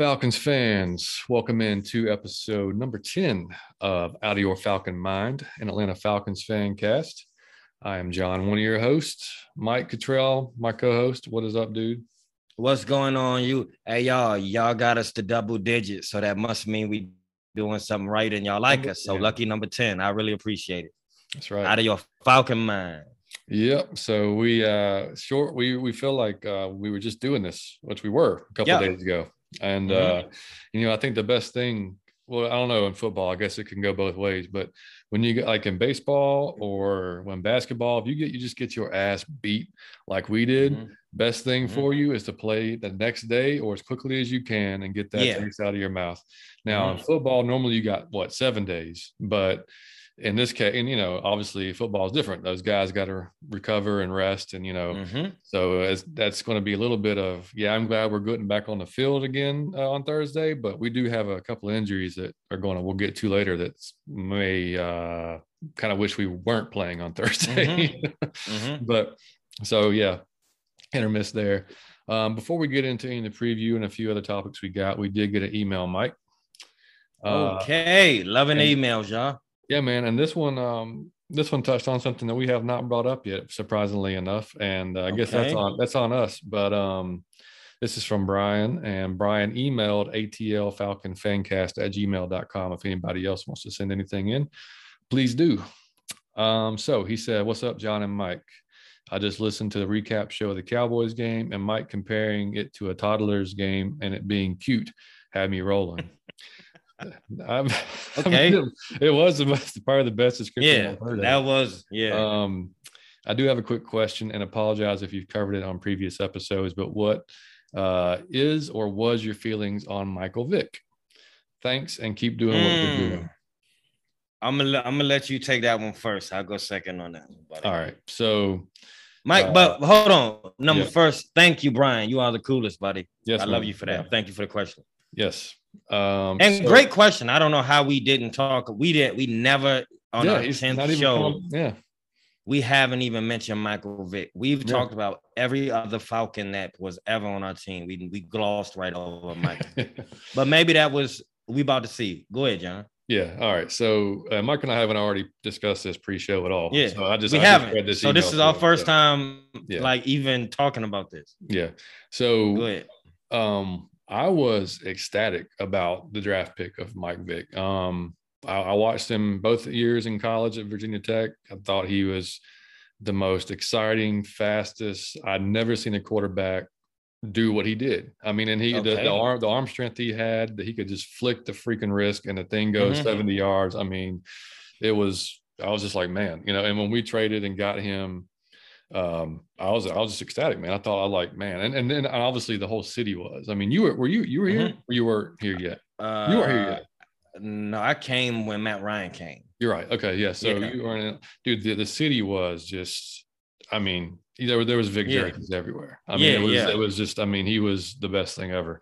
Falcons fans, welcome in to episode number 10 of Out of Your Falcon Mind, an Atlanta Falcons fan cast. I am John, one of your hosts. Mike Cottrell, my co-host. What is up, dude? What's going on? You hey y'all, y'all got us to double digits. So that must mean we doing something right and y'all like us. So lucky number 10. I really appreciate it. That's right. Out of your Falcon mind. Yep. So we uh short we we feel like uh we were just doing this, which we were a couple Yeah. days ago. And Mhm. uh you know, I think the best thing well, I don't know in football, I guess it can go both ways, but when you get like in baseball or when basketball, if you get you just get your ass beat like we did, Mhm. best thing Mhm. for you is to play the next day or as quickly as you can and get that Yeah. taste out of your mouth. Now in Mhm. football, normally you got what seven days, but in this case, and you know, obviously football is different. Those guys got to recover and rest, and you know, Mhm. so as, that's going to be a little bit of yeah. I'm glad we're getting back on the field again uh, on Thursday, but we do have a couple of injuries that are going to we'll get to later that may uh, kind of wish we weren't playing on Thursday. Mhm. but so yeah, hit or miss there. Um, before we get into any of the preview and a few other topics we got, we did get an email, Mike. Uh, Okay. Loving and- emails, y'all. Yeah, man, and this one, um, this one touched on something that we have not brought up yet, surprisingly enough, and uh, I guess that's on that's on us. But um, this is from Brian, and Brian emailed ATL Falcon Fancast at gmail.com. If anybody else wants to send anything in, please do. Um, so he said, "What's up, John and Mike? I just listened to the recap show of the Cowboys game, and Mike comparing it to a toddler's game and it being cute had me rolling." I'm, Okay. it, it was the best, probably the best description Yeah. I've heard of. That was yeah. Um, I do have a quick question and apologize if you've covered it on previous episodes, but what uh, is or was your feelings on Michael Vick? Thanks and keep doing what you're Mm. doing. I'm gonna I'm gonna let you take that one first. I'll go second on that one, buddy. All right. So, Mike, Uh, but hold on. Number yeah. first, thank you, Brian. You are the coolest, buddy. yes, I love you for that. Thank you for the question. Yes. Um, And so- great question. I don't know how we didn't talk. We did. We never on yeah, our tenth show. come- yeah. we haven't even mentioned Michael Vick. We've Yeah. talked about every other Falcon that was ever on our team. We we glossed right over Michael. but maybe that was we about to see. Go ahead, John. yeah. All right. So, uh, Mike and I haven't already discussed this pre-show at all. Yeah, So I just we I haven't. read this so this is our first so, time Yeah. like even talking about this. Yeah. So Go ahead. um I was ecstatic about the draft pick of Mike Vick. Um I, I watched him both years in college at Virginia Tech. I thought he was the most exciting, fastest. I'd never seen a quarterback do what he did. I mean, and he the, Okay. the arm the arm strength he had that he could just flick the freaking wrist and the thing goes Mhm. 70 yards. I mean, it was I was just like, man, you know, and when we traded and got him um i was i was just ecstatic man i thought i like man and and then obviously the whole city was i mean you were were you you were here Mhm. or you weren't here yet Uh, you weren't here yet No, I came when Matt Ryan came. you're right okay yeah so Yeah. you were in dude the, the city was just i mean there, there was vic Yeah. everywhere i mean Yeah, it was yeah. it was just i mean he was the best thing ever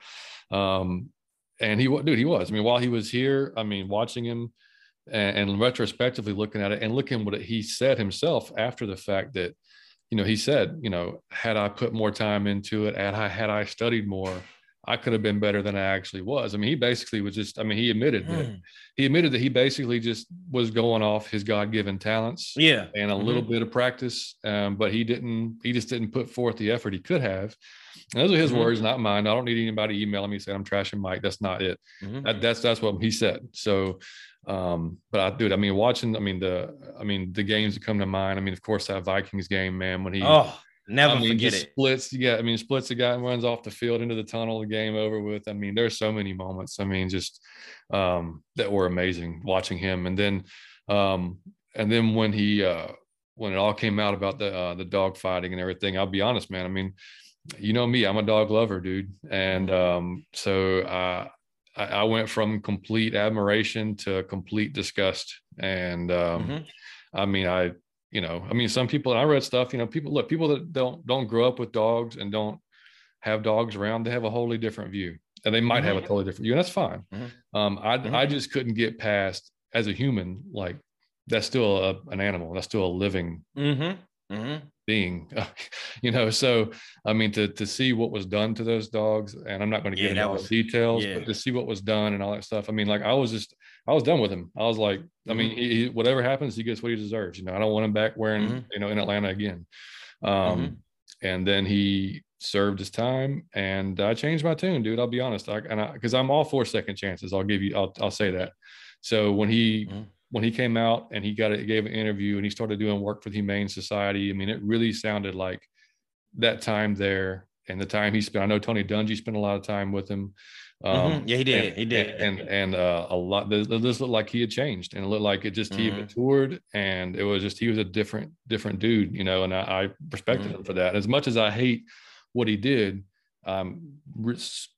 um and he dude he was i mean while he was here i mean watching him and, and retrospectively looking at it and looking what he said himself after the fact that you know he said you know had i put more time into it had i had i studied more i could have been better than i actually was i mean he basically was just i mean he admitted that Hmm. he admitted that he basically just was going off his god-given talents Yeah. and a Mhm. little bit of practice um, but he didn't he just didn't put forth the effort he could have and those are his Mhm. words not mine i don't need anybody emailing me saying i'm trashing mike that's not it Mhm. that, that's that's what he said. So, um, but I dude, I mean, watching, I mean, the, I mean, the games that come to mind. I mean, of course, that Vikings game, man, when he, Oh, never I mean, forget it. splits. Yeah, I mean, splits the guy and runs off the field into the tunnel. The game over with. I mean, there's so many moments. I mean, just um, that were amazing watching him. And then, um, and then when he, uh, when it all came out about the uh, the dog fighting and everything, I'll be honest, man. I mean, you know me, I'm a dog lover, dude, and um, so uh, I, I went from complete admiration to complete disgust. And um, Mhm. I mean, I, you know, I mean, some people, and I read stuff, you know, people look, people that don't don't grow up with dogs and don't have dogs around, they have a wholly different view, and they might have a Mhm. totally different view, and that's fine. Mhm. Um, I Mhm. I just couldn't get past as a human, like that's still a, an animal, that's still a living Mm-hmm. Mm-hmm. Being, you know. So I mean, to to see what was done to those dogs, and I'm not going to Yeah, get into all the details, yeah. but to see what was done and all that stuff. I mean, like I was just I was done with him. I was like, I mean, Mm-hmm. he, whatever happens, he gets what he deserves. You know, I don't want him back wearing, Mhm. you know, in Atlanta again. Um, Mhm. and then he served his time, and I changed my tune, dude. I'll be honest, I, and because I'm all for second chances. I'll give you, I'll, I'll say that. So when he Mhm. When he came out and he got it, gave an interview and he started doing work for the Humane Society. I mean, it really sounded like that time there and the time he spent. I know Tony Dungy spent a lot of time with him. Um, Mhm. Yeah, he did. and- He did. And and uh, a lot. This this looked like he had changed, and it looked like it just he Mhm. matured, and it was just he was a different different dude, you know. And I, I respected Mhm. him for that. As much as I hate what he did, I'm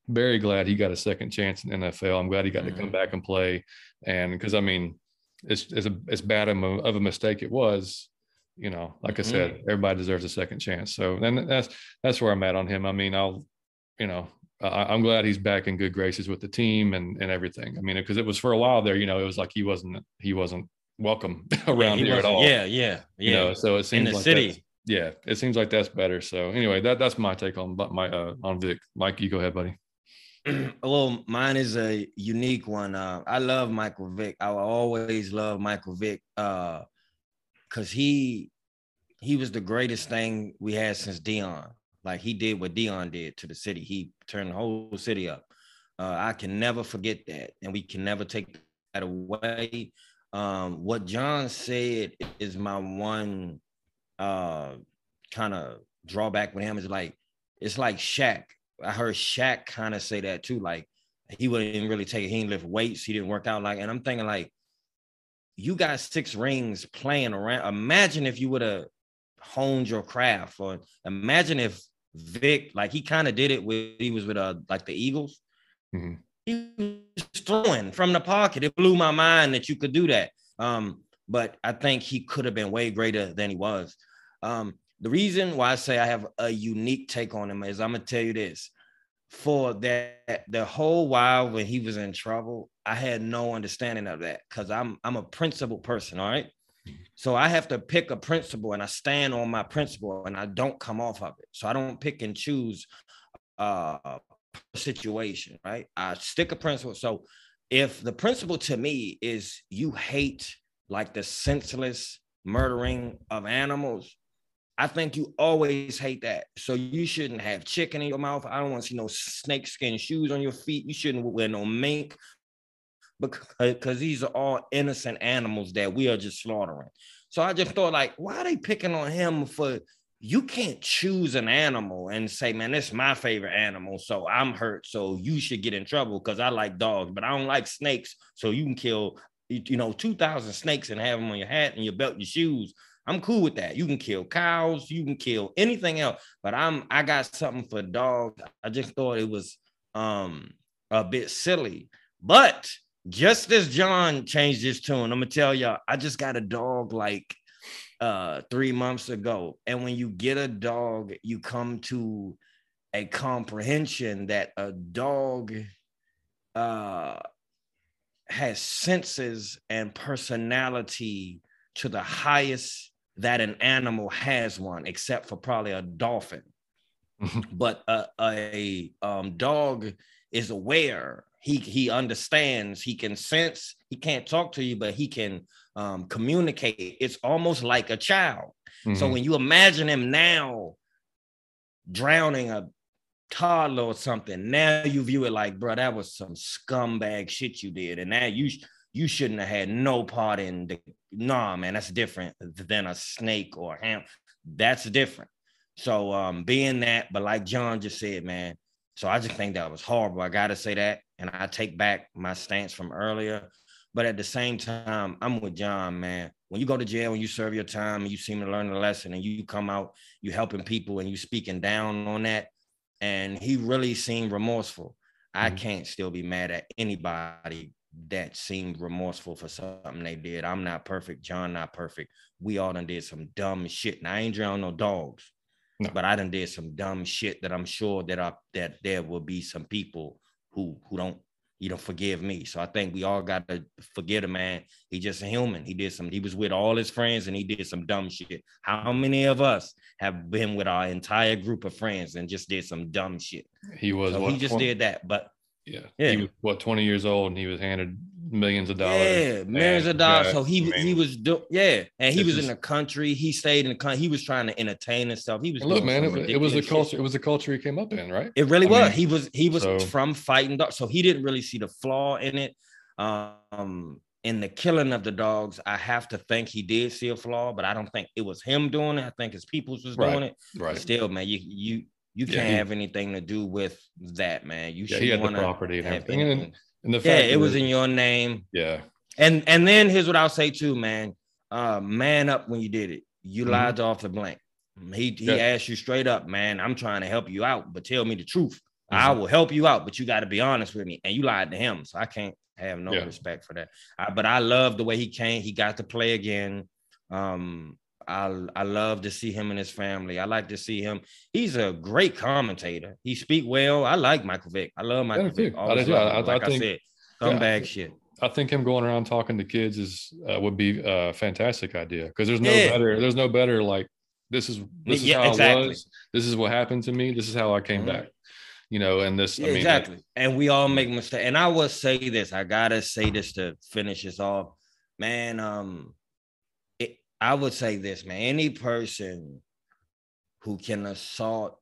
very glad he got a second chance in NFL. I'm glad he got to come Mhm. back and play, and because I mean, it's as a, as bad of a, of a mistake it was, you know. Like I Mhm. said, everybody deserves a second chance. So then that's that's where I'm at on him. I mean, I'll, you know, I, I'm glad he's back in good graces with the team and and everything. I mean, because it was for a while there, you know, it was like he wasn't he wasn't welcome around he here at all. Yeah, yeah, You yeah. know, so it seems in the like city. yeah, it seems like that's better. So anyway, that that's my take on but my uh on Vic. Mike, you go ahead, buddy. Well, mine is a unique one. Uh, I love Michael Vick. I will always love Michael Vick uh, because he he was the greatest thing we had since Deion. Like he did what Deion did to the city. He turned the whole city up. Uh, I can never forget that, and we can never take that away. Um, what John said is my one uh, kind of drawback with him is like it's like Shaq. I heard Shaq kind of say that too. Like he wouldn't really take it. He didn't lift weights. He didn't work out like. And I'm thinking like, you got six rings playing around. Imagine if you would have honed your craft, or imagine if Vic, like he kind of did it with he was with uh like the Eagles. Mhm. He was throwing from the pocket. It blew my mind that you could do that. Um, but I think he could have been way greater than he was. Um, the reason why I say I have a unique take on him is I'm gonna tell you this. For that the whole while when he was in trouble, I had no understanding of that because I'm I'm a principled person, all right. So I have to pick a principle and I stand on my principle and I don't come off of it. So I don't pick and choose uh situation, right? I stick a principle. So if the principle to me is you hate like the senseless murdering of animals, I think you always hate that. So you shouldn't have chicken in your mouth. I don't want to see no snakeskin shoes on your feet. You shouldn't wear no mink because these are all innocent animals that we are just slaughtering. So I just thought, like, why are they picking on him for? You can't choose an animal and say, man, this is my favorite animal, so I'm hurt, so you should get in trouble because I like dogs, but I don't like snakes, so you can kill, you know, two thousand snakes and have them on your hat and your belt, and your shoes. I'm cool with that. You can kill cows, you can kill anything else, but I'm I got something for dogs. I just thought it was um a bit silly, but just as John changed his tune, I'm gonna tell y'all, I just got a dog like uh three months ago. And when you get a dog, you come to a comprehension that a dog uh has senses and personality to the highest that an animal has one, except for probably a dolphin. but a, a um, dog is aware. He he understands. He can sense. He can't talk to you but he can um, communicate. It's almost like a child. So Mhm. when you imagine him now drowning a toddler or something now you view it like bro that was some scumbag shit you did. And now you you shouldn't have had no part in the nah man that's different than a snake or a ham that's different so um being that but like john just said man so I just think that was horrible. I gotta say that, and I take back my stance from earlier. But at the same time, I'm with John, man. When you go to jail and you serve your time and you seem to learn a lesson and you come out, you helping people and you speaking down on that, and he really seemed remorseful. I Mhm. can't still be mad at anybody that seemed remorseful for something they did. I'm not perfect. John not perfect. We all done did some dumb shit. Now I ain't drown no dogs. No. But I done did some dumb shit that I'm sure that I that there will be some people who who don't you don't forgive me. So I think we all got to forgive the man. He just a human. He did some, he was with all his friends and he did some dumb shit. How many of us have been with our entire group of friends and just did some dumb shit? He was So he just 20 did that. But yeah. Yeah. He was what 20 years old and he was handed millions of dollars. yeah, millions of dollars. got- So he I he was do yeah, and he was in the country. He stayed in the country. He was trying to entertain himself. He was look, man, it, it was the shit. culture. It was the culture he came up in, right? It really I was. mean, he was he was so- from fighting dogs, so he didn't really see the flaw in it. Um, in the killing of the dogs, I have to think he did see a flaw, but I don't think it was him doing it. I think his peoples was Right. doing it. But Right. still, man, you you you can't he- have anything to do with that, man. You Yeah, should he had the want to property and everything. And, and the Yeah, it was in your name. Yeah. And and then here's what I'll say too, man. Uh, man up when you did it. You Mhm. lied to off the blank. He he Yeah. asked you straight up, man. I'm trying to help you out, but tell me the truth. I Mhm. will help you out, but you got to be honest with me. And you lied to him, so I can't have no Yeah. respect for that. I, but I love the way he came. He got to play again. Um, I I love to see him and his family. I like to see him. He's a great commentator. He speak well. I like Michael Vick. I love Michael do Vick. I I-. I like I, think- said, yeah, I scumbag think- shit. I think him going around talking to kids is uh, would be a fantastic idea because there's no Yeah. better. There's no better like this is this is Yeah, how exactly. it was. This is what happened to me. This is how I came Mhm. back. You know, and this. Yeah, I mean, exactly. and we all make mistakes. And I will say this. I gotta say this to finish this off, man. Um, it, I would say this, man. Any person who can assault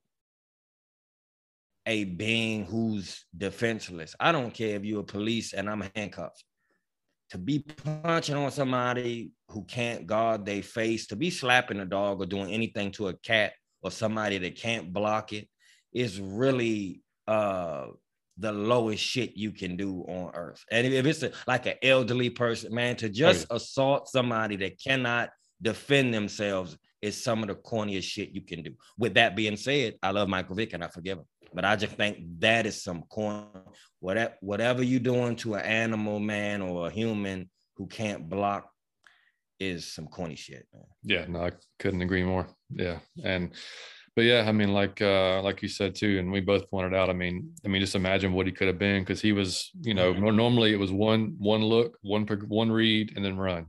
a being who's defenseless. I don't care if you're a police and I'm handcuffed. To be punching on somebody who can't guard their face, to be slapping a dog or doing anything to a cat or somebody that can't block it is really uh the lowest shit you can do on earth. And if it's a, like an elderly person, man, to just assault somebody that cannot defend themselves is some of the corniest shit you can do. With that being said, I love Michael Vick and I forgive him. But I just think that is some corn. Whatever, whatever you're doing to an animal, man, or a human who can't block is some corny shit, man. yeah, no, I couldn't agree more. Yeah, and but yeah, I mean, like uh, like you said too, and we both pointed out. I mean, I mean, just imagine what he could have been because he was, you know, Mhm. normally it was one one look, one one read, and then run.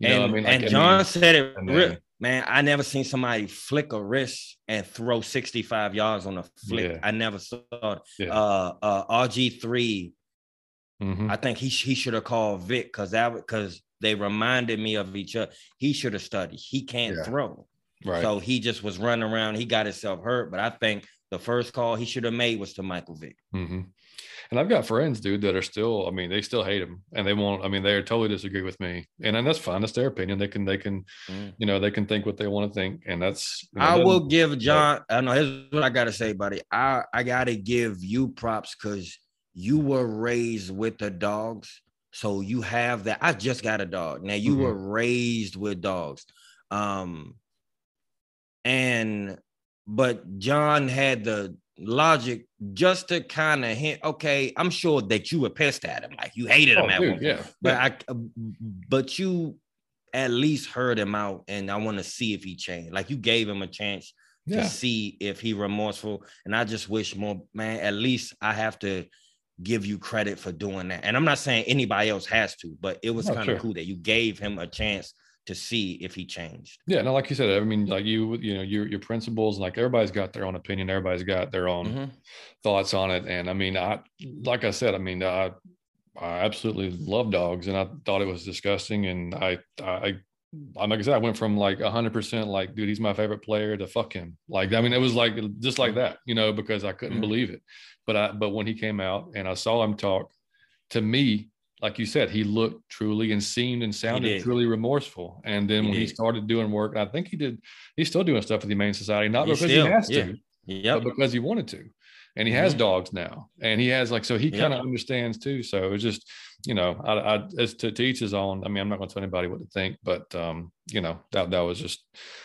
You and, know, I mean, like, and I John mean, said it real, man. I never seen somebody flick a wrist and throw 65 yards on a flick. Yeah. I never saw it. Yeah. Uh, uh, RG3. mhm. I think he he should have called Vic because that because they reminded me of each other. He should have studied. He can't Yeah. throw, right. so he just was running around. He got himself hurt. But I think the first call he should have made was to Michael Vick. hmm And I've got friends, dude, that are still. I mean, they still hate him, and they won't. I mean, they totally disagree with me, and, and that's fine. That's their opinion. They can, they can, Mm. you know, they can think what they want to think, and that's. you know, I will give John. I know here's what I gotta say, buddy. I I gotta give you props because you were raised with the dogs, so you have that. I just got a dog. Now you Mhm. were raised with dogs, um, and but John had the logic just to kind of hint. Okay, I'm sure that you were pissed at him, like you hated him Oh, at dude, one point. yeah, But yeah. I, uh, but you at least heard him out, and I want to see if he changed. Like you gave him a chance to see if he remorseful, and I just wish more, man. At least I have to give you credit for doing that. And I'm not saying anybody else has to, but it was Oh, kind of sure. cool that you gave him a chance to see if he changed. Yeah, no, like you said, I mean, like you, you know, your your principles, like everybody's got their own opinion, everybody's got their own Mhm. thoughts on it, and I mean, I, like I said, I mean, I, I absolutely love dogs, and I thought it was disgusting, and I, I, I'm like I said, I went from like 100 percent like, dude, he's my favorite player, to fuck him, like, I mean, it was like just like that, you know, because I couldn't Mhm. believe it, but I, but when he came out and I saw him talk, to me, like you said, he looked truly and seemed and sounded truly remorseful. And then He when he started doing work, I think he did, he's still doing stuff with the Humane Society, not He because still- he has yeah. to, Yep. but because he wanted to. And he has Mhm. dogs now. And he has like, so he Yep. kind of understands too. So it's just, you know, I, I as to, to each his own. I mean, I'm not going to tell anybody what to think, but um, you know, that that was just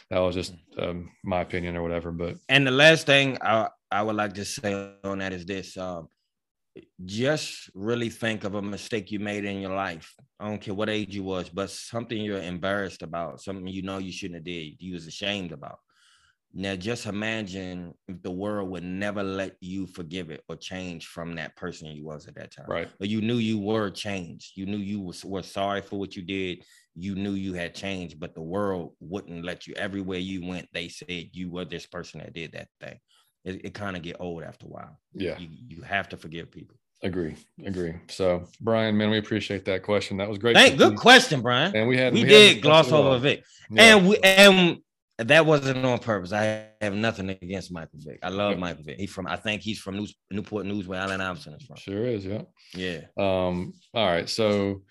that was just um my opinion or whatever. But And the last thing I, I would like to say on that is this: um, just really think of a mistake you made in your life. I don't care what age you was, but something you're embarrassed about, something you know you shouldn't have did, you was ashamed about. now just imagine if the world would never let you forgive it or change from that person you was at that time. Right. But you knew you were changed. You knew you was, were sorry for what you did. You knew you had changed, but the world wouldn't let you. Everywhere you went, they said you were this person that did that thing. It, it kind of get old after a while. Yeah. You, you have to forgive people. Agree. Agree. So Brian, man, we appreciate that question. That was great. Thank good question, Brian. And we had we, we did gloss over Vic. Yeah. And we and that wasn't on purpose. I have nothing against Michael Vick. I love Michael Vick. He's from, I think he's from News, Newport News, where Allen Iverson is from. Sure is, yeah. Yeah. Um, all right. So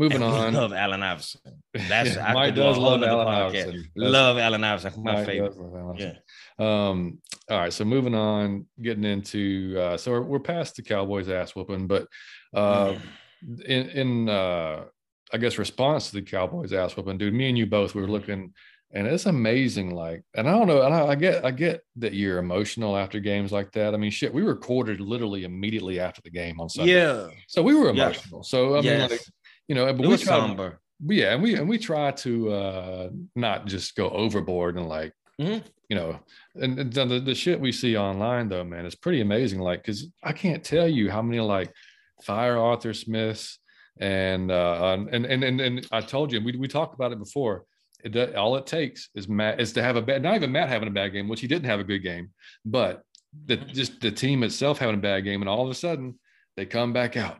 moving on. love Allen Iverson. That's Yeah, I Mike does love Allen. Iverson. Love Allen Iverson. My Mike favorite. Yeah. Um, all right, so moving on, getting into uh so we're, we're past the Cowboys ass whooping, but uh Mm. in in uh I guess response to the Cowboys ass whooping, dude, me and you both Mm-hmm. were looking and it's amazing, like, and I don't know, and I, I get I get that you're emotional after games like that. I mean, shit, we recorded literally immediately after the game on Sunday. Yeah. So we were Yes. emotional. So I mean, Yes. like, you know, but It we was tried, somber. yeah, and we and we try to uh not just go overboard and like Mhm. you know, and, and the, the shit we see online though, man, is pretty amazing. Like, cause I can't tell you how many like fire Arthur Smiths and uh and and and, and I told you we we talked about it before. It does, all it takes is Matt is to have a bad not even Matt having a bad game, which he didn't have a good game, but the just the team itself having a bad game, and all of a sudden they come back out.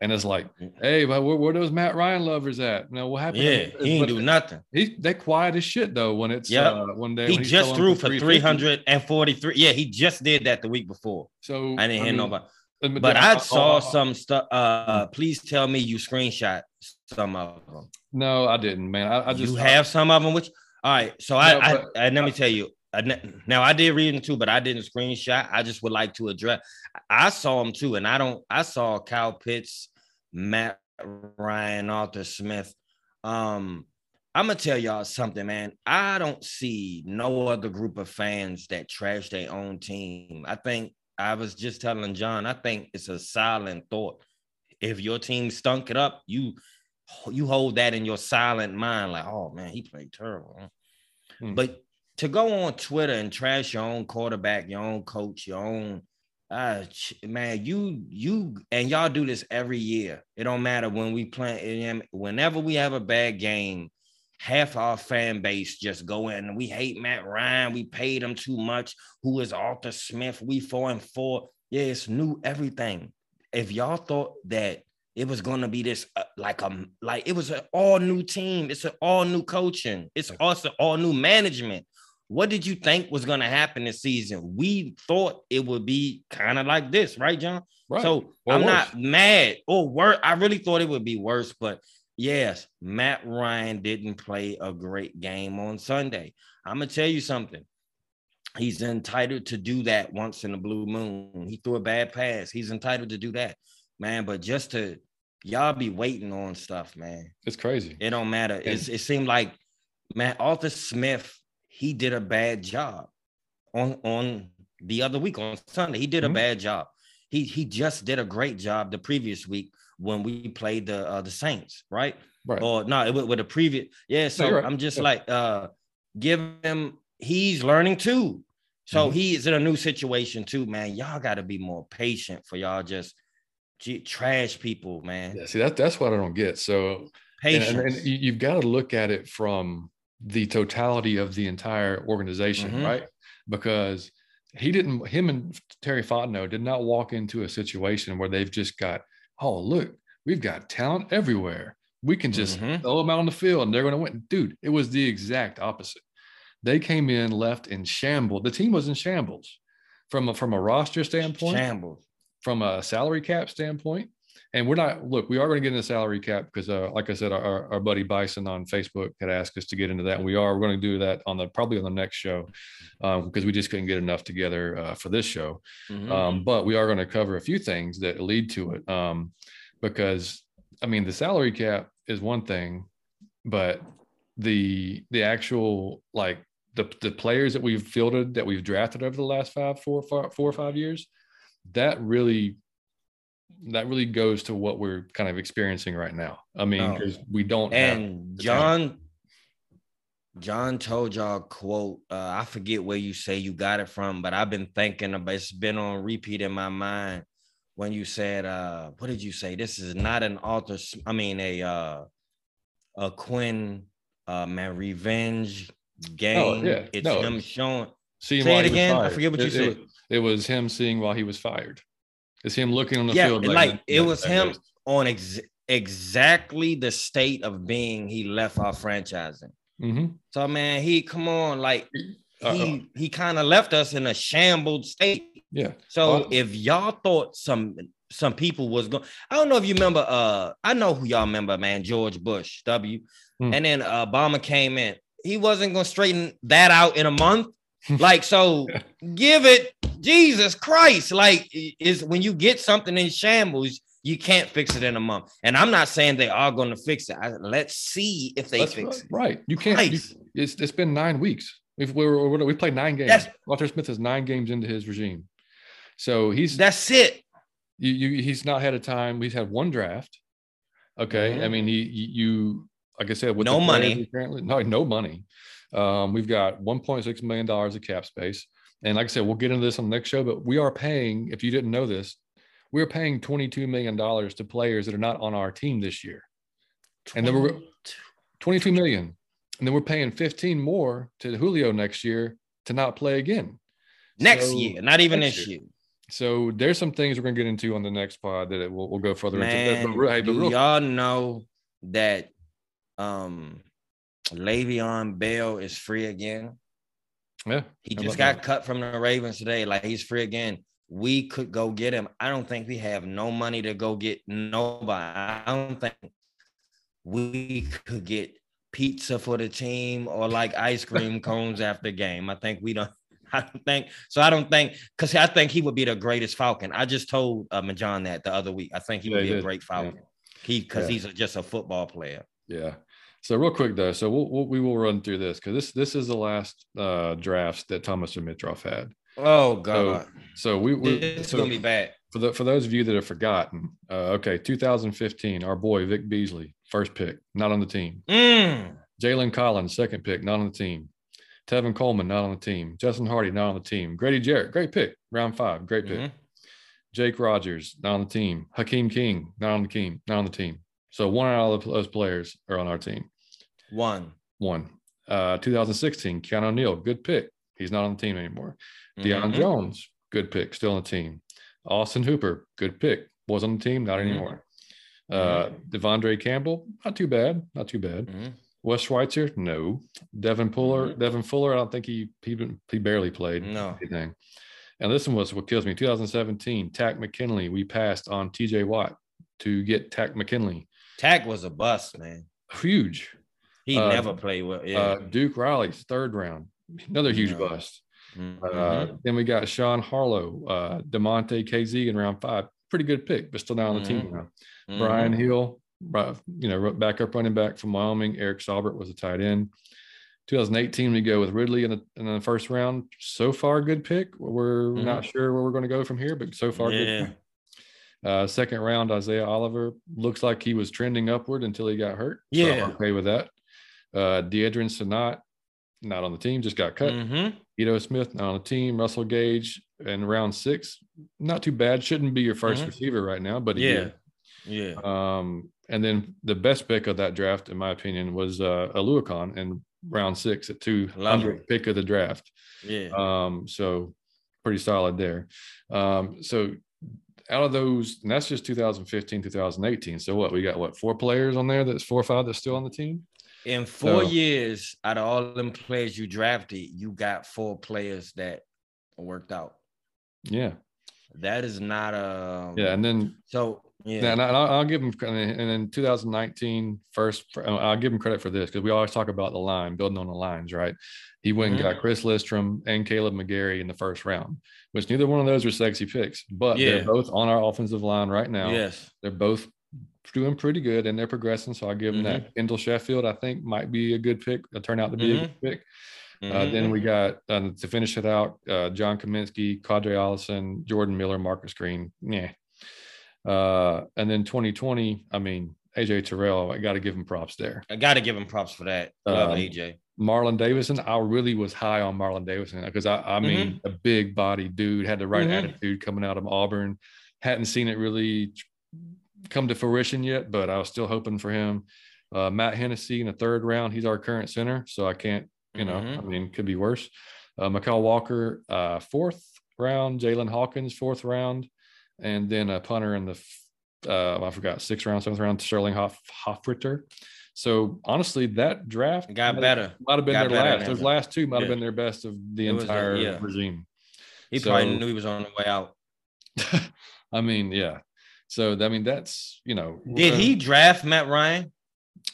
And it's like, hey, but where, where those Matt Ryan lovers at? Now, what happened? Yeah. He ain't But do nothing. he they quiet as shit though when it's yeah uh, one day He when just threw for 343. Yeah, he just did that the week before. So I didn't hear mean, nobody. But I saw some stuff. Uh, please tell me you screenshot some of them. No, I didn't, man. I, I just you have some of them. Which all right. So I, No, I, I let me tell you. Now I did read them too, but I didn't screenshot. I just would like to address. I saw them too, and I don't. I saw Kyle Pitts, Matt Ryan, Arthur Smith. Um, I'm gonna tell y'all something, man. I don't see no other group of fans that trash their own team. I think I was just telling John. I think it's a silent thought. If your team stunk it up, you you hold that in your silent mind, like, oh man, he played terrible. Hmm. But to go on Twitter and trash your own quarterback, your own coach, your own uh man, you you and y'all do this every year. It don't matter when we play. Whenever we have a bad game, half our fan base just go in we hate Matt Ryan. We paid him too much. Who is Arthur Smith? We four and four. Yeah, it's new everything. If y'all thought that it was going to be this uh, like a like it was an all new team. It's an all new coaching. It's also all new management. What did you think was going to happen this season? We thought it would be kind of like this, right, John? right. So Or I'm worse. not mad or worse. I really thought it would be worse, but yes, Matt Ryan didn't play a great game on Sunday. I'm gonna tell you something. He's entitled to do that once in a blue moon. He threw a bad pass. He's entitled to do that, man. But just to y'all be waiting on stuff, man. it's crazy. It don't matter. It's, it seemed like man, Arthur Smith, he did a bad job on on the other week on Sunday. He did Mhm. a bad job. He he just did a great job the previous week when we played the uh, the Saints, right? Right. Or no, it was with the previous. Yeah, so you're right. I'm just Yeah. like uh give him he's learning too. So Mhm. he is in a new situation too, man. Y'all got to be more patient for y'all just gee, trash people, man. yeah, see that that's what I don't get. So and, Patience. and, and you- you've got to look at it from the totality of the entire organization, Mhm. right? Because he didn't him and Terry Fontenot did not walk into a situation where they've just got, oh look, we've got talent everywhere. We can just Mhm. throw them out on the field and they're going to win. Dude, it was the exact opposite. They came in, left in shambles. The team was in shambles from a, from a roster standpoint, Shambles. from a salary cap standpoint. And we're not, look, we are going to get into salary cap because, uh, like I said, our, our buddy Bison on Facebook had asked us to get into that. And we are, we're going to do that on the, probably on the next show because we just couldn't get enough together uh, for this show. Mhm. Um, but we are going to cover a few things that lead to it. Um, because I mean, the salary cap is one thing, but the the actual like the the players that we've fielded that we've drafted over the last five, four, four, four or five years, that really that really goes to what we're kind of experiencing right now. I mean, Oh. because we don't and John, John told y'all quote. Uh, I forget where you say you got it from, but I've been thinking about. It's been on repeat in my mind when you said, uh, "What did you say? This is not an author. I mean, a uh, a Quinn uh, man revenge game. Oh, yeah. It's No. him showing. Seeing Say it again. I forget what you said. It, it was him seeing while he was fired. It's him looking on the Yeah, field. like, that- it was him goes- on ex- exactly the state of being he left our franchising. Mhm. So man, he come on, like Uh, he he kind of left us in a shambled state. yeah. So Well- if y'all thought some some people was going, I don't know if you remember. Uh, I know who y'all remember, man. George Bush, W, Hmm. and then uh, Obama came in. He wasn't gonna straighten that out in a month. like so, give it Jesus Christ. Like is when you get something in shambles, you can't fix it in a month. And I'm not saying they are going to fix it. I, let's see if they That's fix right. it. right. You can't. you- it's it's been nine weeks. We've we were, we played nine games. That's- Arthur Smith is nine games into his regime, so he's That's it. you, you he's not had a time. He's had one draft. Okay, I Mhm. mean he you, you like I said with No money. apparently no no money. Um, we've got 1.6 million dollars of cap space, and like I said, we'll get into this on the next show. But we are paying. If you didn't know this, we're paying 22 million dollars to players that are not on our team this year. And then we're 22 million, and then we're paying 15 more to Julio next year to not play again. next So- year, not even this year. year. So there's some things we're gonna get into on the next pod that it will we'll go further Man, into. But, but, hey, but real, y'all know that um Le'Veon Bell is free again? Yeah, He just got cut from the Ravens today. Like he's free again. We could go get him. I don't think we have no money to go get nobody. I don't think we could get pizza for the team or like ice cream cones after game. I think we don't. I don't think so. I don't think because I think he would be the greatest Falcon. I just told uh, John that the other week. I think he Yeah, would he be a did. great Yeah. Falcon. He because Yeah. he's a, just a football player. yeah. So real quick though, so we'll, we'll we will run through this because this this is the last uh drafts that Thomas Dimitroff had. Oh God, So we, we it's so gonna be bad. for the for those of you that have forgotten, uh, okay, 2015, our boy Vic Beasley, first pick, not on the team. Mm. Jalen Collins, second pick, not on the team. Tevin Coleman, not on the team. Justin Hardy, not on the team. Grady Jarrett, great pick, round five, great pick. Mhm. Jake Rogers, not on the team. Akeem King, not on the team, not on the team. So one out of those players are on our team. One. One. Uh, 2016, Keanu O'Neal, good pick. He's not on the team anymore. Deion Mhm. Jones, good pick, still on the team. Austin Hooper, good pick, was on the team, not Mhm. anymore. Uh, Devondre Campbell, not too bad, not too bad. Mhm. Wes Schweitzer, no. Devin Fuller, Mhm. Devin Fuller, I don't think he he, he barely played No. anything. And this one was what kills me. 2017, Takk McKinley. We passed on TJ Watt to get Takk McKinley. Takk was a bust, man. Huge. He Uh, never played well. Yeah. Uh, Duke Riley's third round, another huge No. bust. Mhm. Uh, then we got Sean Harlow, uh, Damontae Kazee in round five. Pretty good pick, but still not on the team Mhm. now. Mhm. Brian Hill, you know, backup running back from Wyoming. Eric Saubert was a tight end. 2018, we go with Ridley in the, in the first round. So far, good pick. We're not sure where we're going to go from here, but so far, good Mm-hmm. Yeah. pick. Uh, second round, Isaiah Oliver looks like he was trending upward until he got hurt. So Yeah. okay with that. Uh, Deadrin Senat, not on the team, just got cut. Mhm. Ito Smith, not on the team. Russell Gage in round six, not too bad. Shouldn't be your 1st Mhm. receiver right now, but Yeah. did. Yeah. Um, and then the best pick of that draft, in my opinion, was uh, Oluokun in round six at two Love hundred pick of the draft. Yeah. Um, so pretty solid there. Um, so out of those, and that's just 2015, 2018. So what we got? What four players on there? That's four or five that's still on the team. In four so- years, out of all them players you drafted, you got four players that worked out. Yeah, That is not a yeah. And then So yeah. And I'll, I'll give him, and in 2019, first, I'll give him credit for this because we always talk about the line, building on the lines, right? He went and Mhm. got Chris Lindstrom and Kaleb McGary in the first round, which neither one of those are sexy picks, but Yeah. they're both on our offensive line right now. yes. They're both doing pretty good and they're progressing. So I'll give them Mm-hmm. that. Kendall Sheffield, I think, might be a good pick, uh, turn out to be a good pick. Uh, Mhm. then we got uh, to finish it out, uh, John Cominsky, Qadree Ollison, Jordan Miller, Marcus Green. Yeah. Uh, and then 2020, I mean, AJ Terrell, I got to give him props there. I got to give him props for that. Love Um, AJ. Marlon Davidson, I really was high on Marlon Davidson because I, I mean, Mm-hmm. a big body dude had the right Mhm. attitude coming out of Auburn. Hadn't seen it really come to fruition yet, but I was still hoping for him. Uh, Matt Hennessy in the third round, he's our current center, so I can't, you know, Mhm. I mean, could be worse. Uh, Mykal Walker, uh, fourth round, Jaylinn Hawkins, fourth round, and then a punter in the, uh, I forgot, sixth round, seventh round, Sterling Hoff, Hofrichter. So honestly, that draft Got better. might have been Got their last. Those last two might have Yeah. been their best of the It was, entire yeah. regime. He So- probably knew he was on the way out. I mean, yeah. So I mean, that's you know. Did he draft Matt Ryan?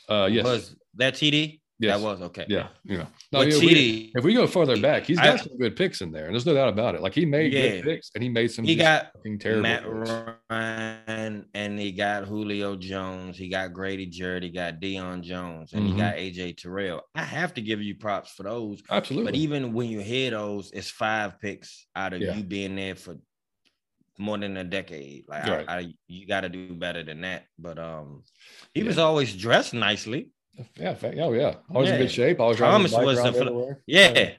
Uh, yes. Was that TD? yes. That was okay. Yeah. You know. No, But yeah, we- TD, if we go further back, he's got I- some good picks in there, and there's no doubt about it. Like he made Yeah. good picks, and he made some. he got terrible. Matt picks. Ryan and he got Julio Jones. He got Grady Jarrett. He got Deion Jones, and Mhm. he got AJ Terrell. I have to give you props for those. Absolutely. But even when you hear those, it's five picks out of Yeah. you being there for more than a decade. Like Right. I, I, you got to do better than that. But um, he Yeah. was always dressed nicely. yeah. Oh yeah. Always in good shape. Always Thomas was the fl- everywhere. Yeah.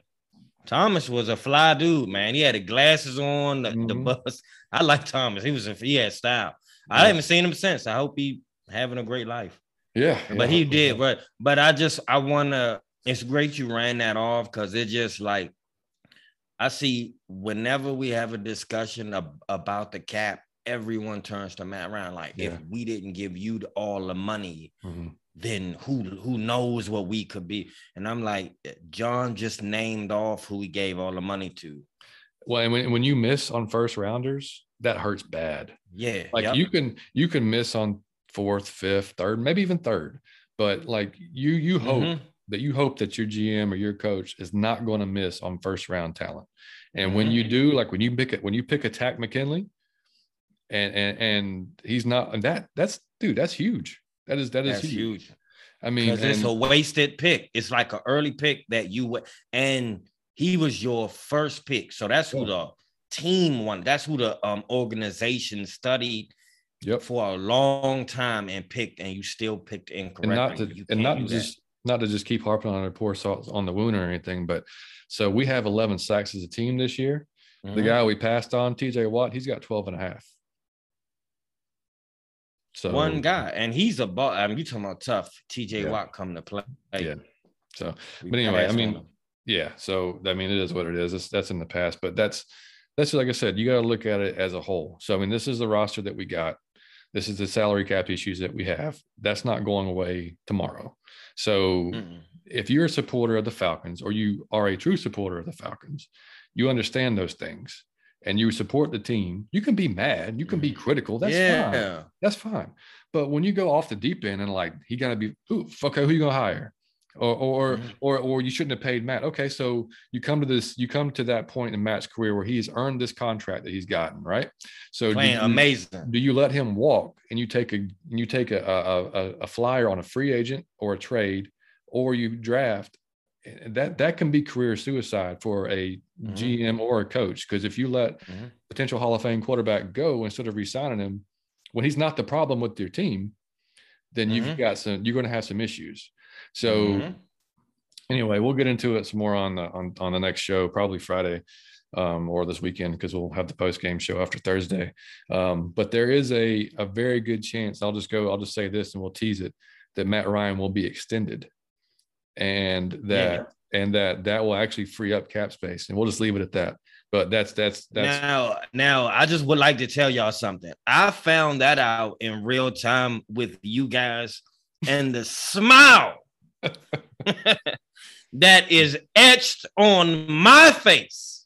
Thomas was a fly dude, man. He had the glasses on, the, the Mhm. bus. I like Thomas. He was a, he had style. I haven't seen him since. I hope he having a great life. Yeah. But yeah. he did. But but I just I wanna. It's great you ran that off because it just like I see whenever we have a discussion ab- about the cap, everyone turns to Matt Ryan. Like Yeah. if we didn't give you all the money, Mhm. then who who knows what we could be? And I'm like, John just named off who he gave all the money to. Well, and when, when you miss on first rounders, that hurts bad. Yeah, like yep. you can you can miss on fourth fifth third maybe even third but like you you hope Mhm. That you hope that your gm or your coach is not going to miss on first round talent and when you do like when you pick it when you pick attack mckinley and and and he's not and that that's dude that's huge that is that is That's huge. huge. i mean because it's a wasted pick. It's like an early pick that you wa- and he was your first pick. So that's who the team won. That's who the um organization studied yep for a long time and picked, and you still picked incorrectly. and not to and not to do that. just not to just keep harping on our poor salt on the wound or anything but so we have 11 sacks as a team this year The Mhm. guy we passed on, TJ Watt, he's got 12 and a half. So one guy, and he's a ball. I mean, you talking about tough. TJ Yeah. Watt come to play. Yeah. So, We but anyway, I mean, yeah. So I mean, it is what it is. It's, that's in the past, but that's that's like I said, you got to look at it as a whole. So I mean, this is the roster that we got. This is the salary cap issues that we have. That's not going away tomorrow. So Mm-mm. if you're a supporter of the Falcons or you are a true supporter of the Falcons, you understand those things and you support the team. You can be mad, you can be mm. critical. That's fine. That's fine. But when you go off the deep end and like he got to be, ooh, okay, who you gonna hire? Or or Mhm. or or you shouldn't have paid Matt. Okay, so you come to this, you come to that point in Matt's career where he's earned this contract that he's gotten, right? So do you- amazing. do you let him walk and you take a you take a, a a flyer on a free agent or a trade or you draft that that can be career suicide for a Mhm. GM or a coach because if you let Mhm. potential Hall of Fame quarterback go instead of re-signing him when he's not the problem with your team then you've Mhm. got some you're going to have some issues so Mhm. anyway, we'll get into it some more on the on, on the next show, probably Friday um, or this weekend because we'll have the post game show after Thursday. Um, but there is a a very good chance. I'll just go. I'll just say this, and we'll tease it that Matt Ryan will be extended, and that and that that will actually free up cap space, and we'll just leave it at that. But that's that's that's now, now I just would like to tell y'all something. I found that out in real time with you guys, and the smile that is etched on my face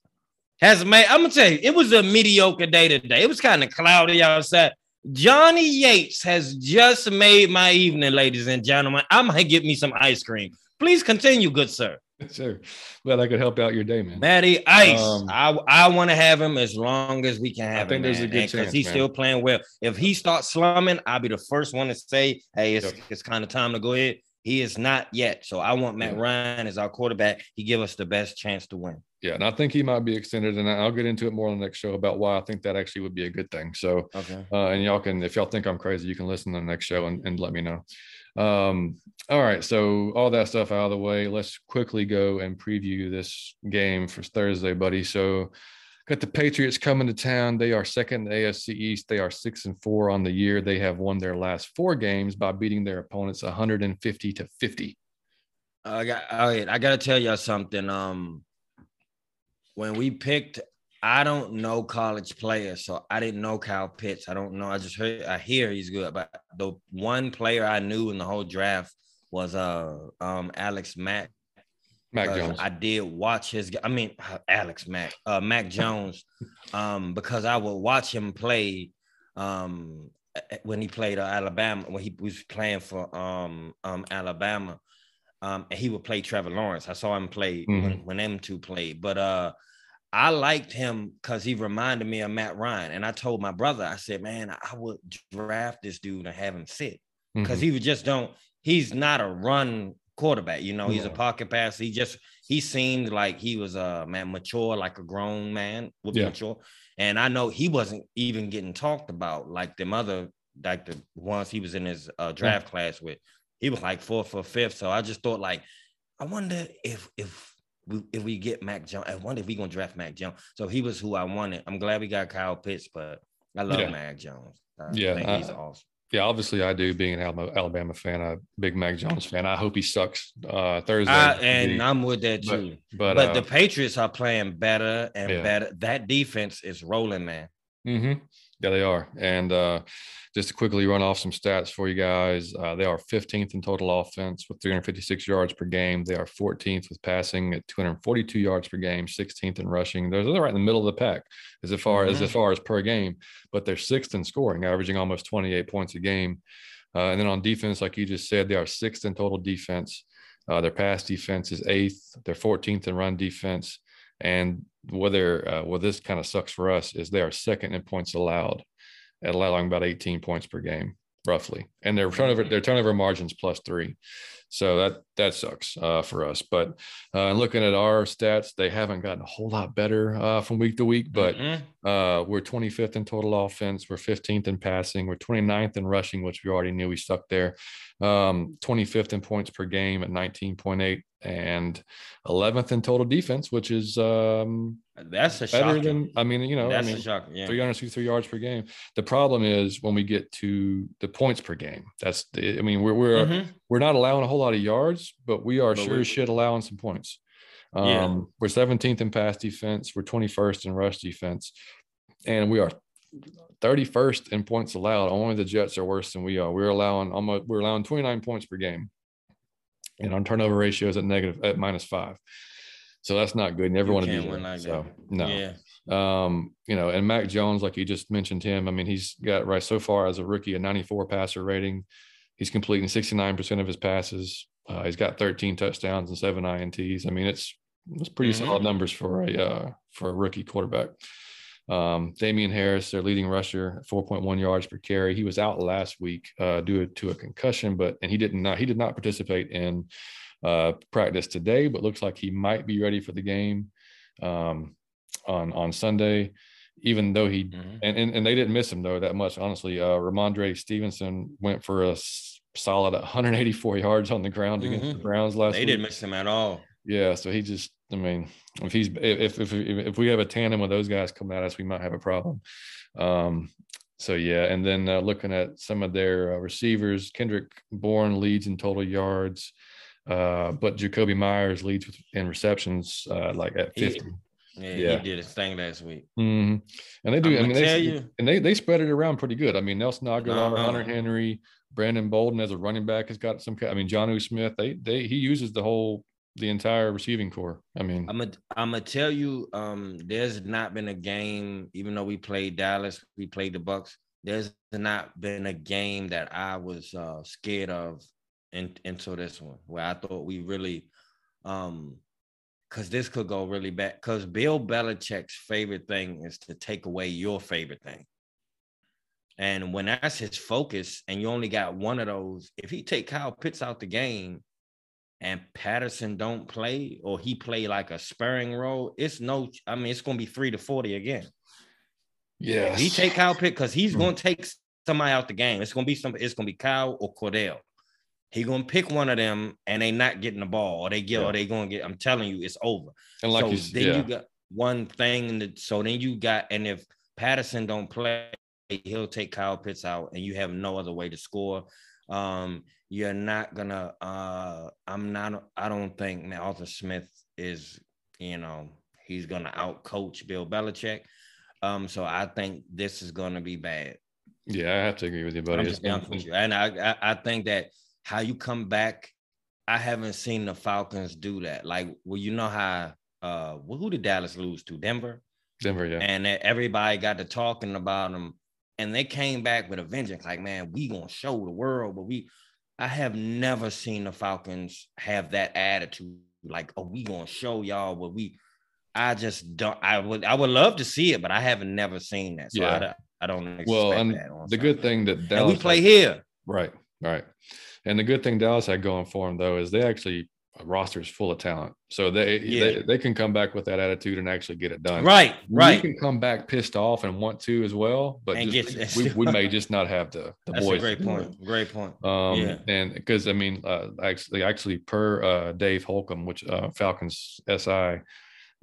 has made. I'm gonna tell you, it was a mediocre day today. It was kind of cloudy outside. Johnny Yates has just made my evening, ladies and gentlemen. I might get me some ice cream. Please continue, good sir. sure. Glad I could help out your day, man. Matty Ice. Um, I I want to have him as long as we can have I think him. there's a man, good because chance, he's man. still playing well. If he starts slumming, I'll be the first one to say, "Hey, it's Yep. it's kind of time to go ahead." He is not yet. So I want Matt Yeah. Ryan as our quarterback. He give us the best chance to win. Yeah, and I think he might be extended, and I'll get into it more on the next show about why I think that actually would be a good thing. So, Okay. uh, and y'all can, if y'all think I'm crazy, you can listen to the next show and, and let me know. Um, all right, so all that stuff out of the way, let's quickly go and preview this game for Thursday, buddy. So, got the Patriots coming to town. They are second in the AFC East. They are six and four on the year. They have won their last four games by beating their opponents 150 to 50. I got all right. I gotta tell y'all something. Um, when we picked, I don't know college players, so I didn't know Kyle Pitts. I don't know. I just heard, I hear he's good, but the one player I knew in the whole draft was uh um Alex Mack. Mac Jones. I did watch his. I mean, Alex Mack, uh, Mac Jones, um, because I would watch him play, um, when he played uh, Alabama when he was playing for um um Alabama, um, and he would play Trevor Lawrence. I saw him play when, Mhm. when them two played, but uh. I liked him because he reminded me of Matt Ryan. And I told my brother, I said, man, I would draft this dude and have him sit because Mhm. he would just don't he's not a run quarterback you know he's a pocket passer he just he seemed like he was a man mature like a grown man would Yeah. mature and i know he wasn't even getting talked about like them other like the ones he was in his uh, draft class with he was like fourth or fifth so i just thought like i wonder if if we, if we get Mac Jones, I wonder if we gonna draft Mac Jones. So he was who I wanted. I'm glad we got Kyle Pitts, but I love Yeah. Mac Jones. I Yeah, I- he's awesome. Yeah, obviously I do. Being an Alabama, Alabama fan, a big Mac Jones fan. I hope he sucks uh, Thursday. I, and I'm with that but- too. but But, uh, the Patriots are playing better and Yeah. better. That defense is rolling, man. hmm Yeah, they are. And uh, just to quickly run off some stats for you guys, uh, they are 15th in total offense with 356 yards per game. They are 14th with passing at 242 yards per game, 16th in rushing. They're, they're right in the middle of the pack as far as Mhm. as far as per game, but they're sixth in scoring, averaging almost 28 points a game. Uh, and then on defense, like you just said, they are sixth in total defense. Uh, their pass defense is eighth. They're 14th in run defense. And whether uh, well, this kind of sucks for us is they are second in points allowed, at allowing about 18 points per game, roughly. And their turnover their turnover margins plus three, so that that sucks uh, for us. But uh, looking at our stats, they haven't gotten a whole lot better uh, from week to week. But Mhm. uh, we're 25th in total offense. We're 15th in passing. We're 29th in rushing, which we already knew we stuck there. Um, 25th in points per game at 19.8, and 11th in total defense, which is um, that's a better shocking. than. I mean, you know, that's I mean, a shocking. Yeah. 363 yards per game. The problem is when we get to the points per game. That's the, I mean, we're we're Mhm. we're not allowing a whole lot of yards, but we are But sure shit allowing some points. Um, Yeah. We're 17th in pass defense. We're 21st in rush defense, and we are 31st in points allowed. Only the Jets are worse than we are. We're allowing almost we're allowing 29 points per game, and our turnover ratio is at negative at minus five. So that's not good. You never You want to be there. like So that. no Yeah. um, you know, and Mac Jones, like you just mentioned him, I mean, he's got right so far as a rookie, a 94 passer rating. He's completing 69% of his passes. Uh, he's got 13 touchdowns and seven INTs. I mean, it's it's pretty Mhm. solid numbers for a uh, for a rookie quarterback. Um, Damien Harris, their leading rusher, 4.1 yards per carry. He was out last week uh, due to a concussion, but and he did not he did not participate in uh, practice today, but looks like he might be ready for the game um, on on Sunday. Even though he Mhm. and, and and they didn't miss him though that much. Honestly, uh, Rhamondre Stevenson went for a solid 184 yards on the ground against the. Browns last They week. didn't miss him at all. Yeah, so he just, I mean, if he's if if if, we have a tandem with those guys coming at us, we might have a problem. Um, so yeah, and then uh, looking at some of their uh, receivers, Kendrick Bourne leads in total yards, uh, but Jakobi Meyers leads with, in receptions, uh, like at He- 50. Yeah, Yeah. he did his thing last week. Mhm. And they do. I mean, they, you. and they they spread it around pretty good. I mean, Nelson Agholor, Uh-huh. Hunter Henry, Brandon Bolden as a running back has got some. I mean, Jonnu Smith. They they he uses the whole the entire receiving core. I mean, I'm gonna I'm tell you, um, there's not been a game, even though we played Dallas, we played the Bucks. There's not been a game that I was uh, scared of in, until this one, where I thought we really, um, because this could go really bad. Because Bill Belichick's favorite thing is to take away your favorite thing. And when that's his focus, and you only got one of those, if he take Kyle Pitts out the game, and Patterson don't play, or he play like a sparing role, it's no. I mean, it's gonna be three to forty again. Yeah, he take Kyle Pitts because he's hmm. gonna take somebody out the game. It's gonna be some. It's gonna be Kyle or Cordell. He gonna pick one of them, and they not getting the ball, or they get, yeah. or they gonna get. I'm telling you, it's over. And like so you, then yeah. you got one thing, in the, so then you got, and if Patterson don't play, he'll take Kyle Pitts out, and you have no other way to score. Um, you're not gonna. Uh, I'm not. I don't think man, Arthur Smith is. You know, he's gonna out coach Bill Belichick. Um, so I think this is gonna be bad. Yeah, I have to agree with you, buddy. with you. And I, I, I think that how you come back, I haven't seen the Falcons do that. Like, well, you know how uh who did Dallas lose to? Denver. Denver, yeah. And everybody got to talking about them, and they came back with a vengeance. Like, man, we gonna show the world, but we. I have never seen the Falcons have that attitude. Like, oh, we gonna show y'all what we. I just don't. I would. I would love to see it, but I haven't never seen that. So yeah. I, I don't. well, and the good thing that Dallas and we play had, here, right? Right. And the good thing Dallas had going for them though is they actually roster is full of talent, so they, yeah. they they can come back with that attitude and actually get it done. Right, right. We can come back pissed off and want to as well, but just, we, we may just not have the the That's boys. great point. Great point. Um, yeah. and because I mean, uh, actually, actually, per uh, Dave Holcomb, which uh, Falcons SI,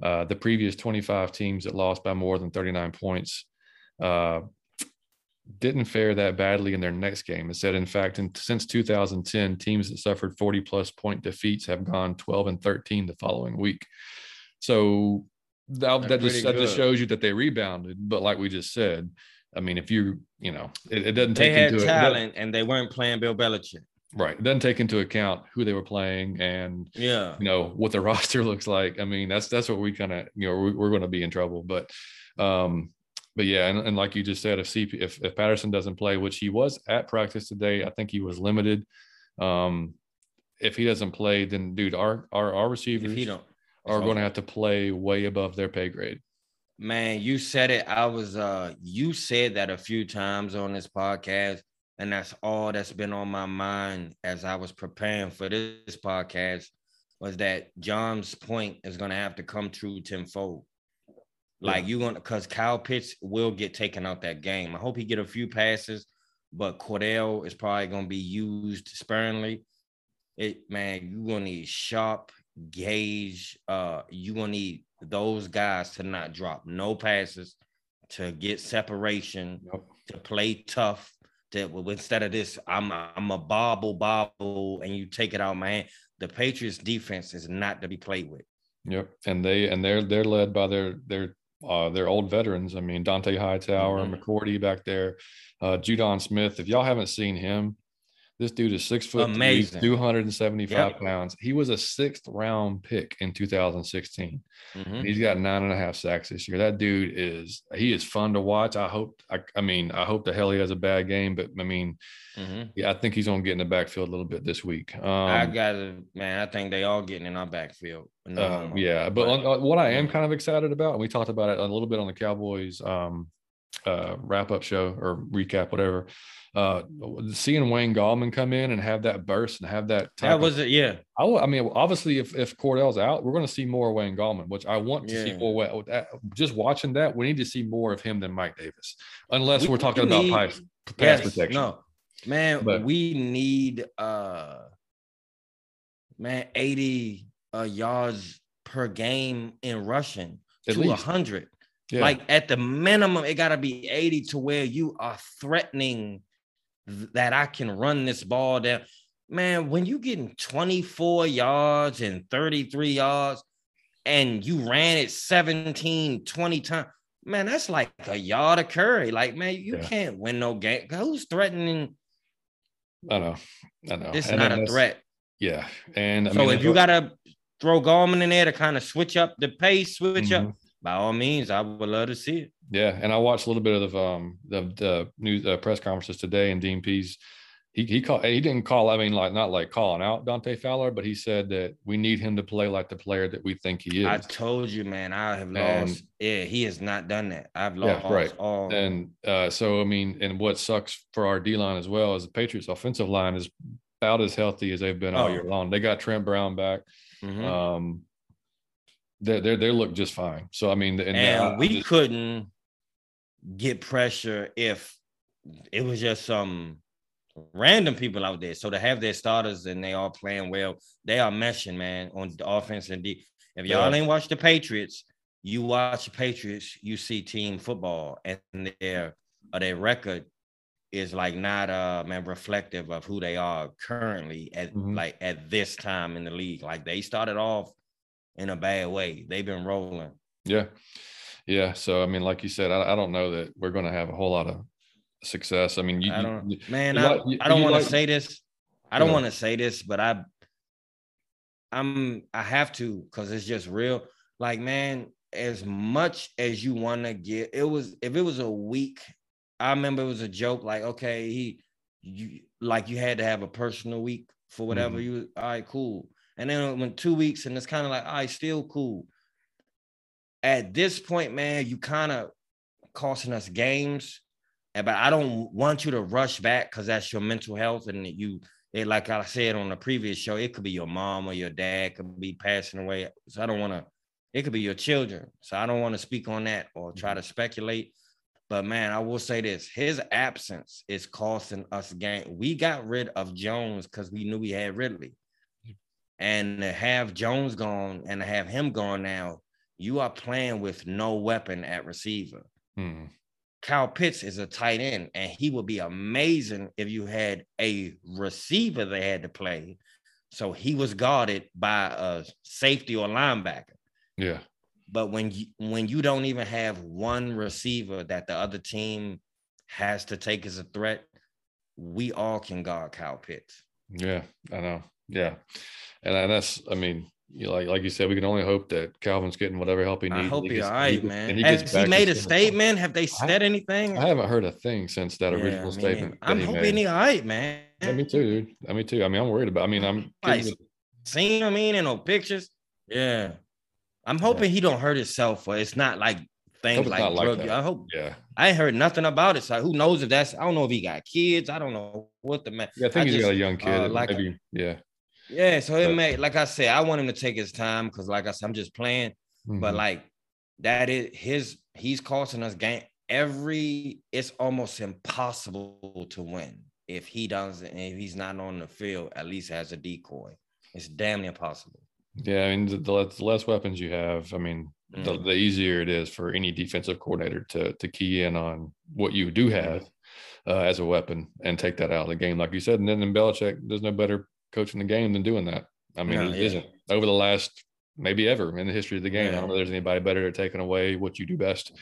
uh, the previous 25 teams that lost by more than 39 points uh, didn't fare that badly in their next game. It said, in fact, in, since 2010, teams that suffered 40 plus point defeats have gone 12 and 13 the following week. So that, that just, that just shows you that they rebounded. But like we just said, I mean, if you, you know, it, it doesn't take they had into talent and they weren't playing Bill Belichick. Right. It doesn't take into account who they were playing and yeah, you know, what the roster looks like. I mean, that's that's what we kind of, you know, we, we're going to be in trouble. But um, but yeah, and, and like you just said, if CP if, if Patterson doesn't play, which he was at practice today, I think he was limited. Um, if he doesn't play, then dude, our our, our receivers are going to have to play way above their pay grade. Man, you said it. I was uh you said that a few times on this podcast, and that's all that's been on my mind as I was preparing for this podcast was that John's point is going to have to come true tenfold. Like yeah. you're gonna because Kyle Pitts will get taken out that game. I hope he get a few passes, but Cordell is probably gonna be used sparingly. It man, you're gonna need Sharpe Gage. Uh, you're gonna need those guys to not drop no passes, to get separation, yep. to play tough. To instead of this, I'm I'm a bobble bobble, and you take it out my hand. The Patriots defense is not to be played with. Yep, and they and they're they're led by their their uh, they're old veterans. I mean, Dont'a Hightower, mm-hmm. McCourty back there, uh, Judon Smith. If y'all haven't seen him, this dude is six foot Amazing. 275 yep. pounds. He was a sixth round pick in 2016. Mm-hmm. He's got nine and a half sacks this year. That dude is he is fun to watch. I hope I, I mean I hope the hell he has a bad game, but I mean, mm-hmm. yeah, I think he's gonna get in the backfield a little bit this week. Um, I got it, man. I think they all getting in our backfield. No, uh, yeah, but, on, what I am kind of excited about, and we talked about it a little bit on the Cowboys um, uh, wrap up show or recap, whatever uh, seeing Wayne Gallman come in and have that burst and have that. That was of, it. Yeah. I, I mean, obviously, if, if Cordell's out, we're going to see more Wayne Gallman, which I want to yeah. see more. Just watching that, we need to see more of him than Mike Davis, unless we, are talking about need, pass, pass yes, protection. No, man, but, we need uh, man, eighty uh, yards per game in rushing to hundred. Yeah. Like at the minimum, it got to be 80 to where you are threatening that I can run this ball down. Man, when you getting 24 yards and 33 yards and you ran it 17, 20 times, man, that's like a yard of curry. Like, man, you yeah. can't win no game. Who's threatening? I know. I know. It's and not a threat. Yeah. And I so mean, if you got to throw Gallman in there to kind of switch up the pace, switch mm-hmm. up, by all means, I would love to see it. Yeah, and I watched a little bit of um the, the news uh, press conferences today, and Dean Pees he he called he didn't call. I mean, like not like calling out Dante Fowler, but he said that we need him to play like the player that we think he is. I told you, man, I have and, lost. Yeah, he has not done that. I've lost yeah, right. all. And uh, so I mean, and what sucks for our D line as well is the Patriots' offensive line is about as healthy as they've been all oh. year long. They got Trent Brown back. Mm-hmm. Um, they they they look just fine. So I mean, and, and we just, couldn't get pressure if it was just some random people out there. So to have their starters and they all playing well, they are meshing, man, on the offense and D. If y'all yeah. ain't watched the Patriots, you watch the Patriots, you see team football, and their uh, their record is like not uh man reflective of who they are currently at mm-hmm. like at this time in the league. Like they started off in a bad way. They've been rolling. Yeah. Yeah. So I mean, like you said, I, I don't know that we're gonna have a whole lot of success. I mean, you, I don't, you, man, you I, like, I don't want to like, say this. I don't want to say this, but I, I'm, I have to because it's just real. Like, man, as much as you want to get, it was if it was a week. I remember it was a joke. Like, okay, he, you like you had to have a personal week for whatever mm-hmm. you. All right, cool. And then it went two weeks, and it's kind of like, all right, still cool. At this point, man, you kind of costing us games but I don't want you to rush back because that's your mental health. And you, it, like I said on the previous show, it could be your mom or your dad could be passing away. So I don't want to, it could be your children. So I don't want to speak on that or try to mm-hmm. speculate. But man, I will say this his absence is costing us game. We got rid of Jones because we knew we had Ridley. And to have Jones gone and to have him gone now, you are playing with no weapon at receiver. Hmm. Kyle Pitts is a tight end, and he would be amazing if you had a receiver they had to play. So he was guarded by a safety or linebacker. Yeah. But when you when you don't even have one receiver that the other team has to take as a threat, we all can guard Kyle Pitts. Yeah, I know. Yeah. And that's I mean, you know, like like you said, we can only hope that Calvin's getting whatever help he needs. I hope he's all right, man. He Has he made a statement? Have they said I, anything? I haven't heard a thing since that yeah, original statement. I'm hoping he's all right, man. Yeah, me too, dude. I me too. I mean, I'm worried about. I mean, I'm like, seen. I mean, in no pictures. Yeah, I'm hoping yeah. he don't hurt himself, or it's not like things like, drug. Like I hope. Yeah, I ain't heard nothing about it. So who knows if that's? I don't know if he got kids. I don't know what the man. Yeah, I think I he's just, got a young kid. Uh, like maybe, yeah. Yeah, so it may, like I said, I want him to take his time because, like I said, I'm just playing. Mm-hmm. But like that is his, he's costing us game every. It's almost impossible to win if he doesn't, if he's not on the field, at least as a decoy. It's damn near possible. Yeah, I mean, the, the less weapons you have, I mean, mm-hmm. the, the, easier it is for any defensive coordinator to to key in on what you do have uh, as a weapon and take that out of the game, like you said. And then in Belichick, there's no better coaching the game than doing that. I mean, yeah, it yeah. isn't over the last maybe ever in the history of the game. Yeah. I don't know if there's anybody better at taking away what you do best.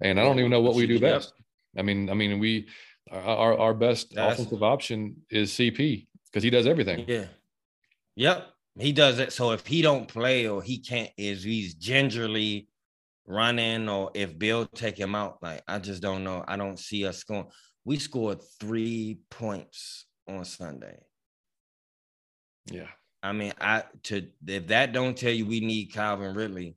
And I don't even know what we do best. I mean, I mean, we our our best That's, offensive option is CP because he does everything. Yeah. Yep. He does it. So if he don't play or he can't, is he's gingerly running or if Bill take him out, like I just don't know. I don't see us going. We scored three points on Sunday. Yeah. I mean, I to if that don't tell you we need Calvin Ridley,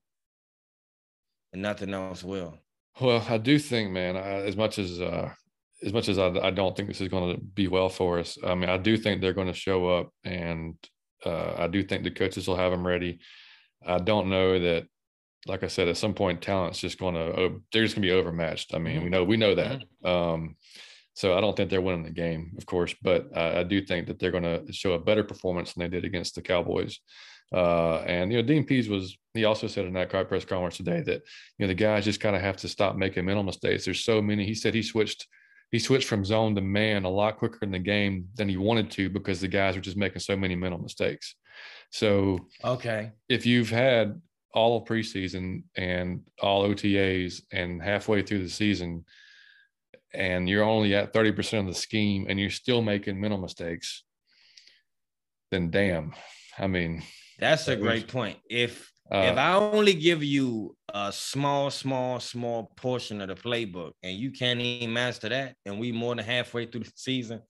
and nothing else will. Well, I do think, man, I, as much as uh, as much as I, I don't think this is going to be well for us. I mean, I do think they're going to show up, and uh, I do think the coaches will have them ready. I don't know that, like I said, at some point, talent's just going to they're just going to be overmatched. I mean, mm-hmm. we know we know that. Mm-hmm. Um, so I don't think they're winning the game, of course, but uh, I do think that they're going to show a better performance than they did against the Cowboys. Uh, and you know, Dean Pees was he also said in that press conference today that you know the guys just kind of have to stop making mental mistakes. There's so many. He said he switched he switched from zone to man a lot quicker in the game than he wanted to because the guys were just making so many mental mistakes. So okay, if you've had all of preseason and all OTAs and halfway through the season and you're only at 30% of the scheme and you're still making mental mistakes, then damn. I mean, that's a great point. If uh, if I only give you a small, small, small portion of the playbook and you can't even master that, and we more than halfway through the season,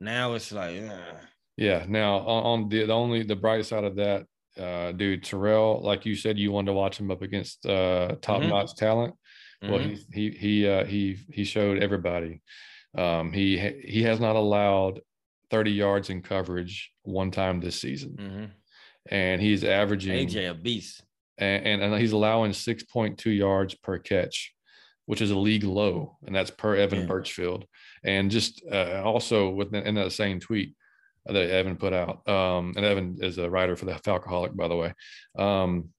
now it's like, uh, Yeah. Now on, on the, the only the bright side of that, uh, dude, Terrell, like you said, you wanted to watch him up against uh top notch talent. Well, mhm. he he he uh, he he showed everybody. Um, he he has not allowed 30 yards in coverage one time this season, Mhm. and he's averaging AJ a beast. and, and and he's allowing 6.2 yards per catch, which is a league low, and that's per Evan Yeah. Birchfield. And just uh, also within in that same tweet that Evan put out, um, and Evan is a writer for the Falcoholic, by the way. Um,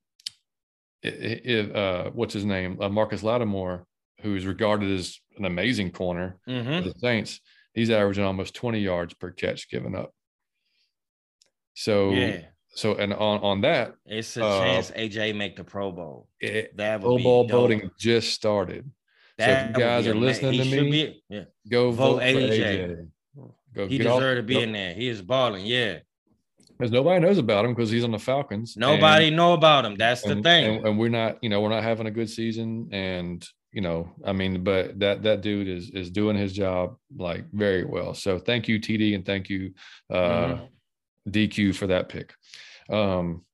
it, uh, what's his name? Uh, Marcus Lattimore, who is regarded as an amazing corner Mhm. for the Saints. He's averaging almost 20 yards per catch given up. So, Yeah, so, and on on that, it's a Uh, chance AJ make the Pro Bowl. it, That would Pro Bowl voting just started. So if you guys are listening to me, be- yeah, Go Vote vote, AJ. AJ. Go he deserved to be go- in there. He is balling. Yeah, Because nobody knows about him because he's on the Falcons. and- nobody know about him. That's the thing. and, and we're not, you know, we're not having a good season. And you know, I mean, but that that dude is is doing his job like very well. So thank you, TD, and thank you, uh, Mhm. DQ for that pick. Um,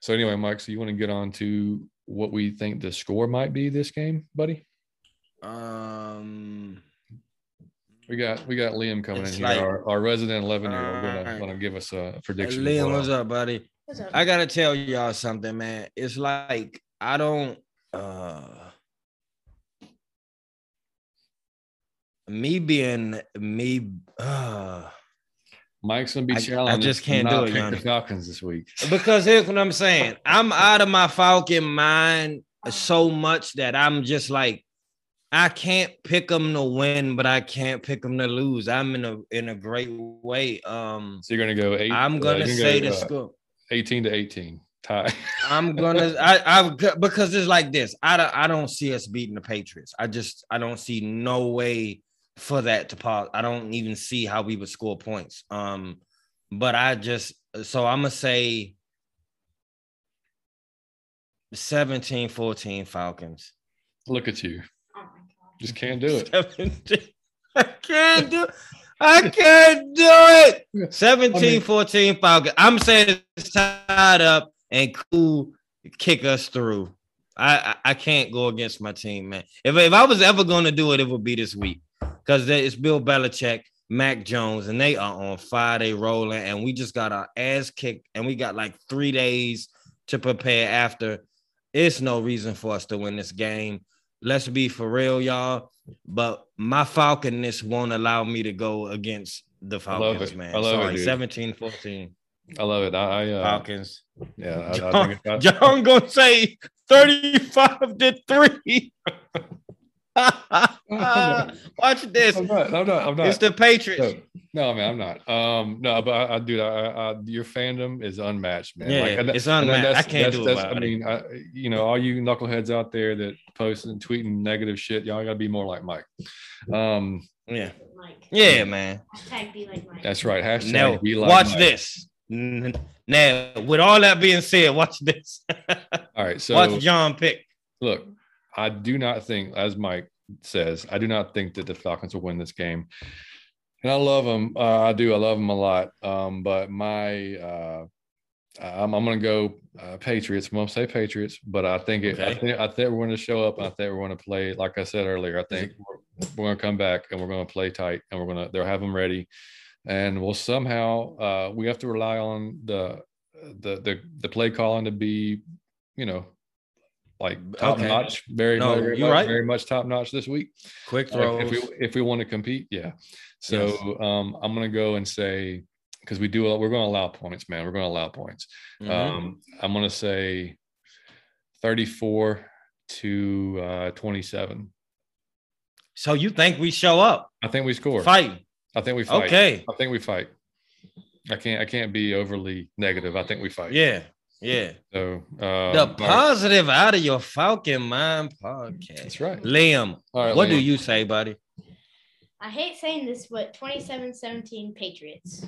so anyway, Mike, so you want to get on to what we think the score might be this game, buddy? Um, We got we got Liam coming It's in here, our, our resident eleven year old, gonna, gonna give us a prediction. Liam, for what's up, buddy? What's up? I gotta tell y'all something, man. It's like I don't uh me being me uh Mike's gonna be I- I just can't do it, pick the Yanni. Falcons this week. because here's what I'm saying. I'm out of my Falcon mind so much that I'm just like I can't pick them to win, but I can't pick them to lose. I'm in a in a great way. Um So you're gonna go eight. I'm uh, gonna you're say go, the uh, score. eighteen to eighteen tie. I'm gonna I I because it's like this. I don't I don't see us beating the Patriots. I just I don't see no way for that to pause. I don't even see how we would score points. Um, but I just so I'm gonna say 17 14 Falcons. Look at you. Just can't do it. 17 I can't do it. I can't do it. 17 I mean- 14 Falcons. I'm saying it's tied up and cool kick us through. I, I I can't go against my team, man. If, if I was ever going to do it, it would be this week because it's Bill Belichick, Mac Jones, and they are on fire. They rolling, and we just got our ass kicked, and we got like three days to prepare after. It's no reason for us to win this game. Let's be for real, y'all. But my Falconness won't allow me to go against the I Falcons, it. man. I love it, Sorry, dude. 17 14 I love it. I, I uh, Falcons. yeah. I, I John, think it's, John gonna say 35 to 3. Watch this. I'm not. I'm not. I'm not. It's the Patriots. no, no, man, I'm not. Um, no, but I, I do. I, I, your fandom is unmatched, man. Yeah, and that- it's and unmatched. that's- I can't that's- do it that's- about I it. mean, I, you know, all you knuckleheads out there that post and tweeting negative shit, y'all got to be more like Mike. Um, Yeah. Mike. Yeah, man. Hashtag be like Mike. that's right. Hashtag No, be like watch Mike. this. Now, with all that being said, watch this. All right. So watch John pick. look, I do not think, as Mike says, I do not think that the Falcons will win this game. And I love them. Uh, I do. I love them a lot. Um, but my, uh, I'm, I'm going to go uh, Patriots. I'm going to say Patriots, but I think it. I think I think we're going to show up, and I think we're going to play. Like I said earlier, I think we're, we're going to come back and we're going to play tight, and we're going to. They'll have them ready, and we'll somehow. Uh, we have to rely on the the the the play calling to be, you know, like top Okay. notch. Very, No, very, much, right. very much top notch this week. Quick throws. if we if we want to compete, yeah. So Yes. um, I'm gonna go and say because we do we're going to allow points, man. We're going to allow points. Mhm. Um, I'm gonna say 34 to uh, 27. so you think we show up? I think we score. Fight. I think we fight. Okay. I think we fight. I can't I can't be overly negative. I think we fight. Yeah. Yeah. So uh, the all right. positive out of your Falcon Mind podcast. That's right. Liam, All right. what do you say, buddy? I hate saying this, but 27-17 Patriots.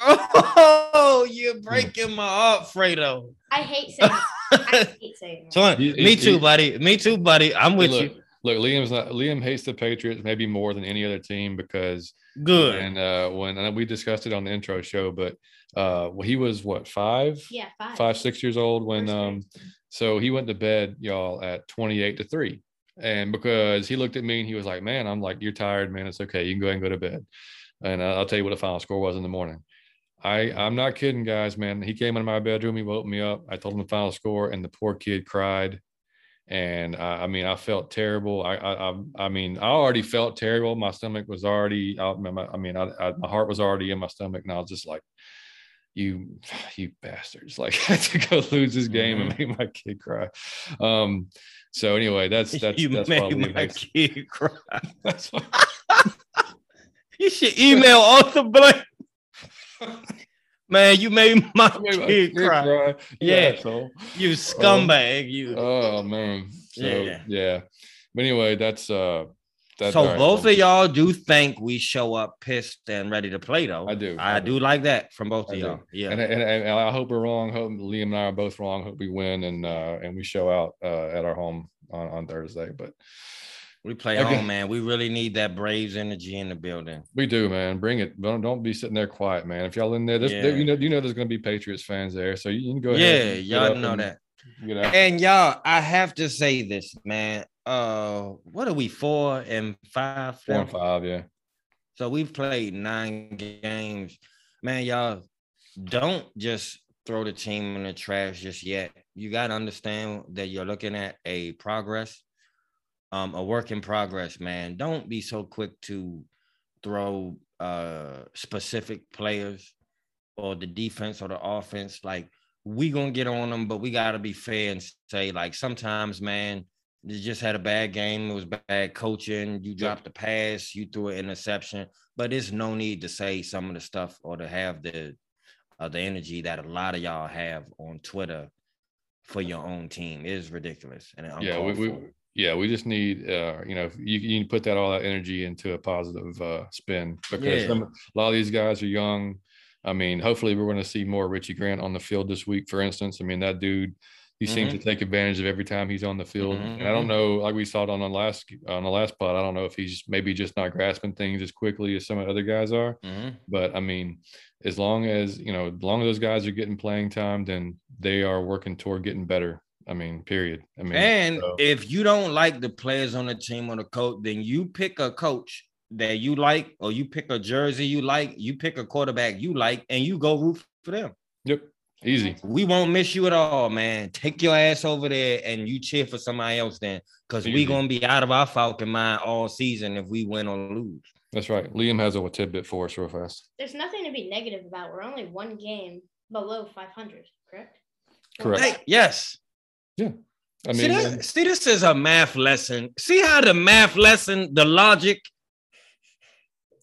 Oh, you're breaking my heart, Fredo. I hate saying it. I hate saying it. So, me too, buddy. Me too, buddy. I'm with look, you. Look, Liam's not Liam hates the Patriots maybe more than any other team because Good. And uh, when and we discussed it on the intro show, but uh, well, he was what five, Yeah, five. five, six years old when First grade. um, so he went to bed, y'all, at twenty eight to three, and because he looked at me and he was like, "Man, I'm like, you're tired, man. It's okay. You can go ahead and go to bed." And I'll tell you what the final score was in the morning. I I'm not kidding, guys, man. He came into my bedroom, he woke me up. I told him the final score, and the poor kid cried. And I, I mean, I felt terrible. I, I, I, mean, I already felt terrible. My stomach was already out. My, I mean, I, I, my heart was already in my stomach, and I was just like, "You, you bastards!" Like, I had to go lose this game and make my kid cry. Um, so anyway, that's that's you that's made my makes, kid cry. that's what, You should email Arthur Blank. Man, you made my made my kid kid cry. cry. Yeah. asshole. You scumbag. You. Oh man. So Yeah. yeah. But anyway, that's uh that's so right. both of y'all do think we show up pissed and ready to play, though. I do. I do like that from both I of do. y'all. Yeah. and, and, and I hope we're wrong. Hope Liam and I are both wrong. Hope we win and uh and we show out uh at our home on, on Thursday. But we play Okay. home, man. We really need that Braves energy in the building. we do, man. Bring it. Don't don't be sitting there quiet, man. If y'all in there, Yeah. there you know you know there's gonna be Patriots fans there, so you can go ahead. Yeah, and y'all know and that. Get out. And y'all, I have to say this, man. Uh, what are we four and five? Four and five, yeah. So we've played nine games. Man, y'all don't just throw the team in the trash just yet. You got to understand that you're looking at a progress, um, a work in progress, man. Don't be so quick to throw uh specific players or the defense or the offense. Like we gonna get on them, but we gotta be fair and say, like, sometimes, man, you just had a bad game. It was bad coaching. You dropped the pass. You threw an interception. But there's no need to say some of the stuff or to have the uh, the energy that a lot of y'all have on Twitter for your own team. It is ridiculous. And yeah, we, we yeah, we just need uh, you know, you, you put that all that energy into a positive uh spin because Yeah. some, a lot of these guys are young. I mean, hopefully we're going to see more Richie Grant on the field this week, for instance. I mean, that dude, he seems to take advantage of every time he's on the field. And I don't Mhm. know, like we saw it on the last on the last pod, I don't know if he's maybe just not grasping things as quickly as some of the other guys are. Mhm. But I mean, as long as you know, as long as those guys are getting playing time, then they are working toward getting better. I mean, period. I mean, And so- if you don't like the players on the team or the coach, then you pick a coach that you like, or you pick a jersey you like, you pick a quarterback you like, and you go root for them. yep, easy. We won't miss you at all, man. Take your ass over there and you cheer for somebody else then, because we Easy. gonna be out of our Falcon mind all season if we win or lose. That's right. Liam has a tidbit for us real fast. There's nothing to be negative about. We're only one game below 500, correct? Correct. Hey, yes. Yeah. I see, mean, that, um, see, this is a math lesson. See how the math lesson, the logic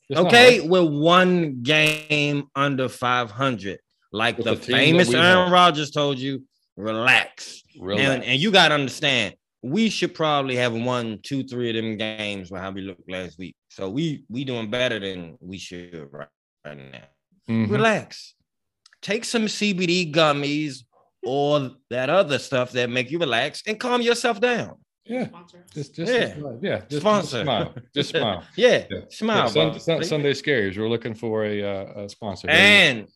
it's Okay, hard. we're one game under 500. Like the the famous we Aaron. Rodgers told you, relax. Relax. And, and you got to understand, we should probably have won two, three of them games with how we looked last week. So we we doing better than we should right, right now. Mhm. Relax. Take some CBD gummies or that other stuff that make you relax and calm yourself down. Yeah, Sponsor. just just Yeah. yeah, yeah just, just Sponsor. smile, just smile. Yeah, Yeah. smile. Yeah, Sun- bro. Sun- Sunday Scaries. We're looking for a, uh, a sponsor. And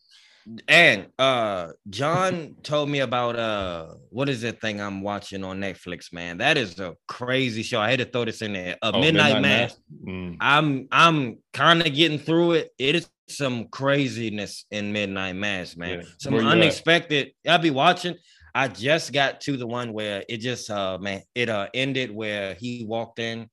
and uh John told me about uh what is that thing I'm watching on Netflix, man? That is a crazy show. I had to throw this in there. A. Oh, Midnight, Mass. Mm, I'm I'm kind of getting through it. It is some craziness in Midnight Mass, man. Yeah. Some you at? unexpected. I'll be watching. I just got to the one where it just uh man, it uh ended where he walked in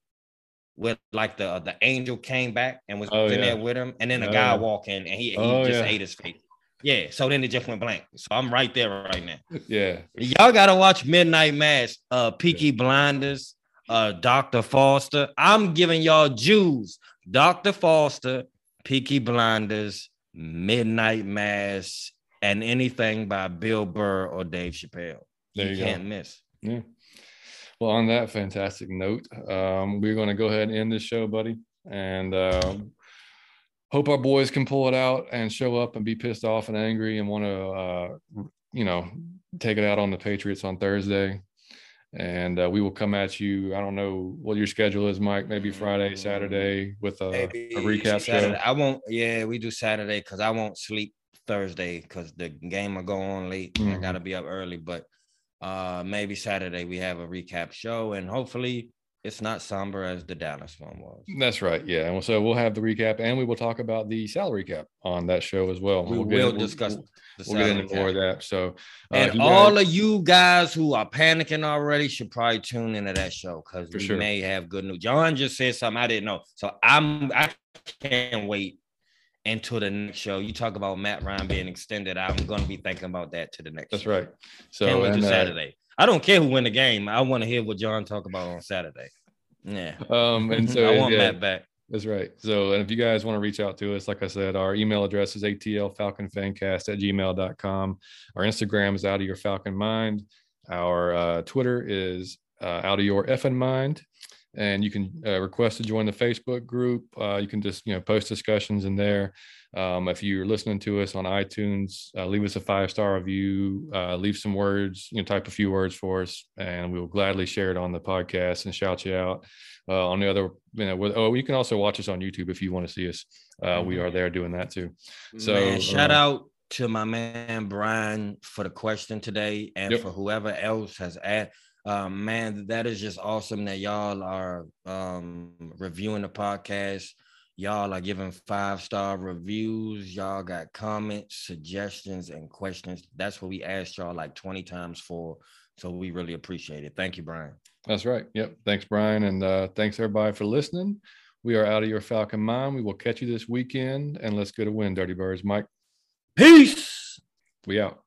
with like the the angel came back and was Oh, in yeah. there with him, and then a Oh, guy yeah. walked in and he, he Oh, just yeah. ate his face. Yeah, so then it just went blank. So I'm right there right now. yeah, Y'all gotta watch Midnight Mass, uh Peaky Blinders, uh Dr. Foster. I'm giving y'all Jews, Dr. Foster, Peaky Blinders, Midnight Mass, and anything by Bill Burr or Dave Chappelle. There you, you can't miss. yeah. Well, on that fantastic note, um, we're going to go ahead and end this show, buddy, and um, hope our boys can pull it out and show up and be pissed off and angry and want to, uh, you know, take it out on the Patriots on Thursday. and uh, we will come at you. I don't know what your schedule is, Mike. Maybe Friday, Saturday with a, Maybe a recap Saturday. show. I won't. Yeah, we do Saturday because I won't sleep Thursday because the game will go on late. I Mhm. gotta be up early, but uh maybe Saturday we have a recap show and hopefully it's not somber as the Dallas one was. That's right. Yeah, and so we'll have the recap, and we will talk about the salary cap on that show as well. We We'll will get discuss We'll, the we'll get salary into more of that. So, uh, And all guys- of you guys who are panicking already should probably tune into that show because we sure. may have good news. John just said something I didn't know, so I'm I can't wait until the next show. You talk about Matt Ryan being extended. I'm going to be thinking about that to the next. that's show. right. So, Can't wait and, to uh, Saturday. I don't care who win the game. I want to hear what John talk about on Saturday. Yeah. um, and so I want yeah, Matt back. That's right. So, and if you guys want to reach out to us, like I said, our email address is atlfalconfancast at gmail.com. Our Instagram is out of your falcon mind. Our uh, Twitter is uh, out of your effing mind. And you can uh, request to join the Facebook group. Uh, you can just, you know, post discussions in there. Um, if you're listening to us on iTunes, uh, leave us a five star review, uh, leave some words, you know, type a few words for us, and we will gladly share it on the podcast and shout you out uh, on the other, you know, with, oh, you can also watch us on YouTube if you want to see us. Uh, we are there doing that too. So, man, shout uh, out to my man Brian for the question today and Yep. for whoever else has asked. Um, man, that is just awesome that y'all are um, reviewing the podcast. Y'all are giving five star reviews. Y'all got comments, suggestions, and questions. That's what we asked y'all like 20 times for. So we really appreciate it. Thank you, Brian. That's right. Yep. Thanks, Brian. And uh, thanks everybody for listening. We are out of your Falcon mind. We will catch you this weekend and let's get a win, Dirty Birds. Mike, Peace. we out.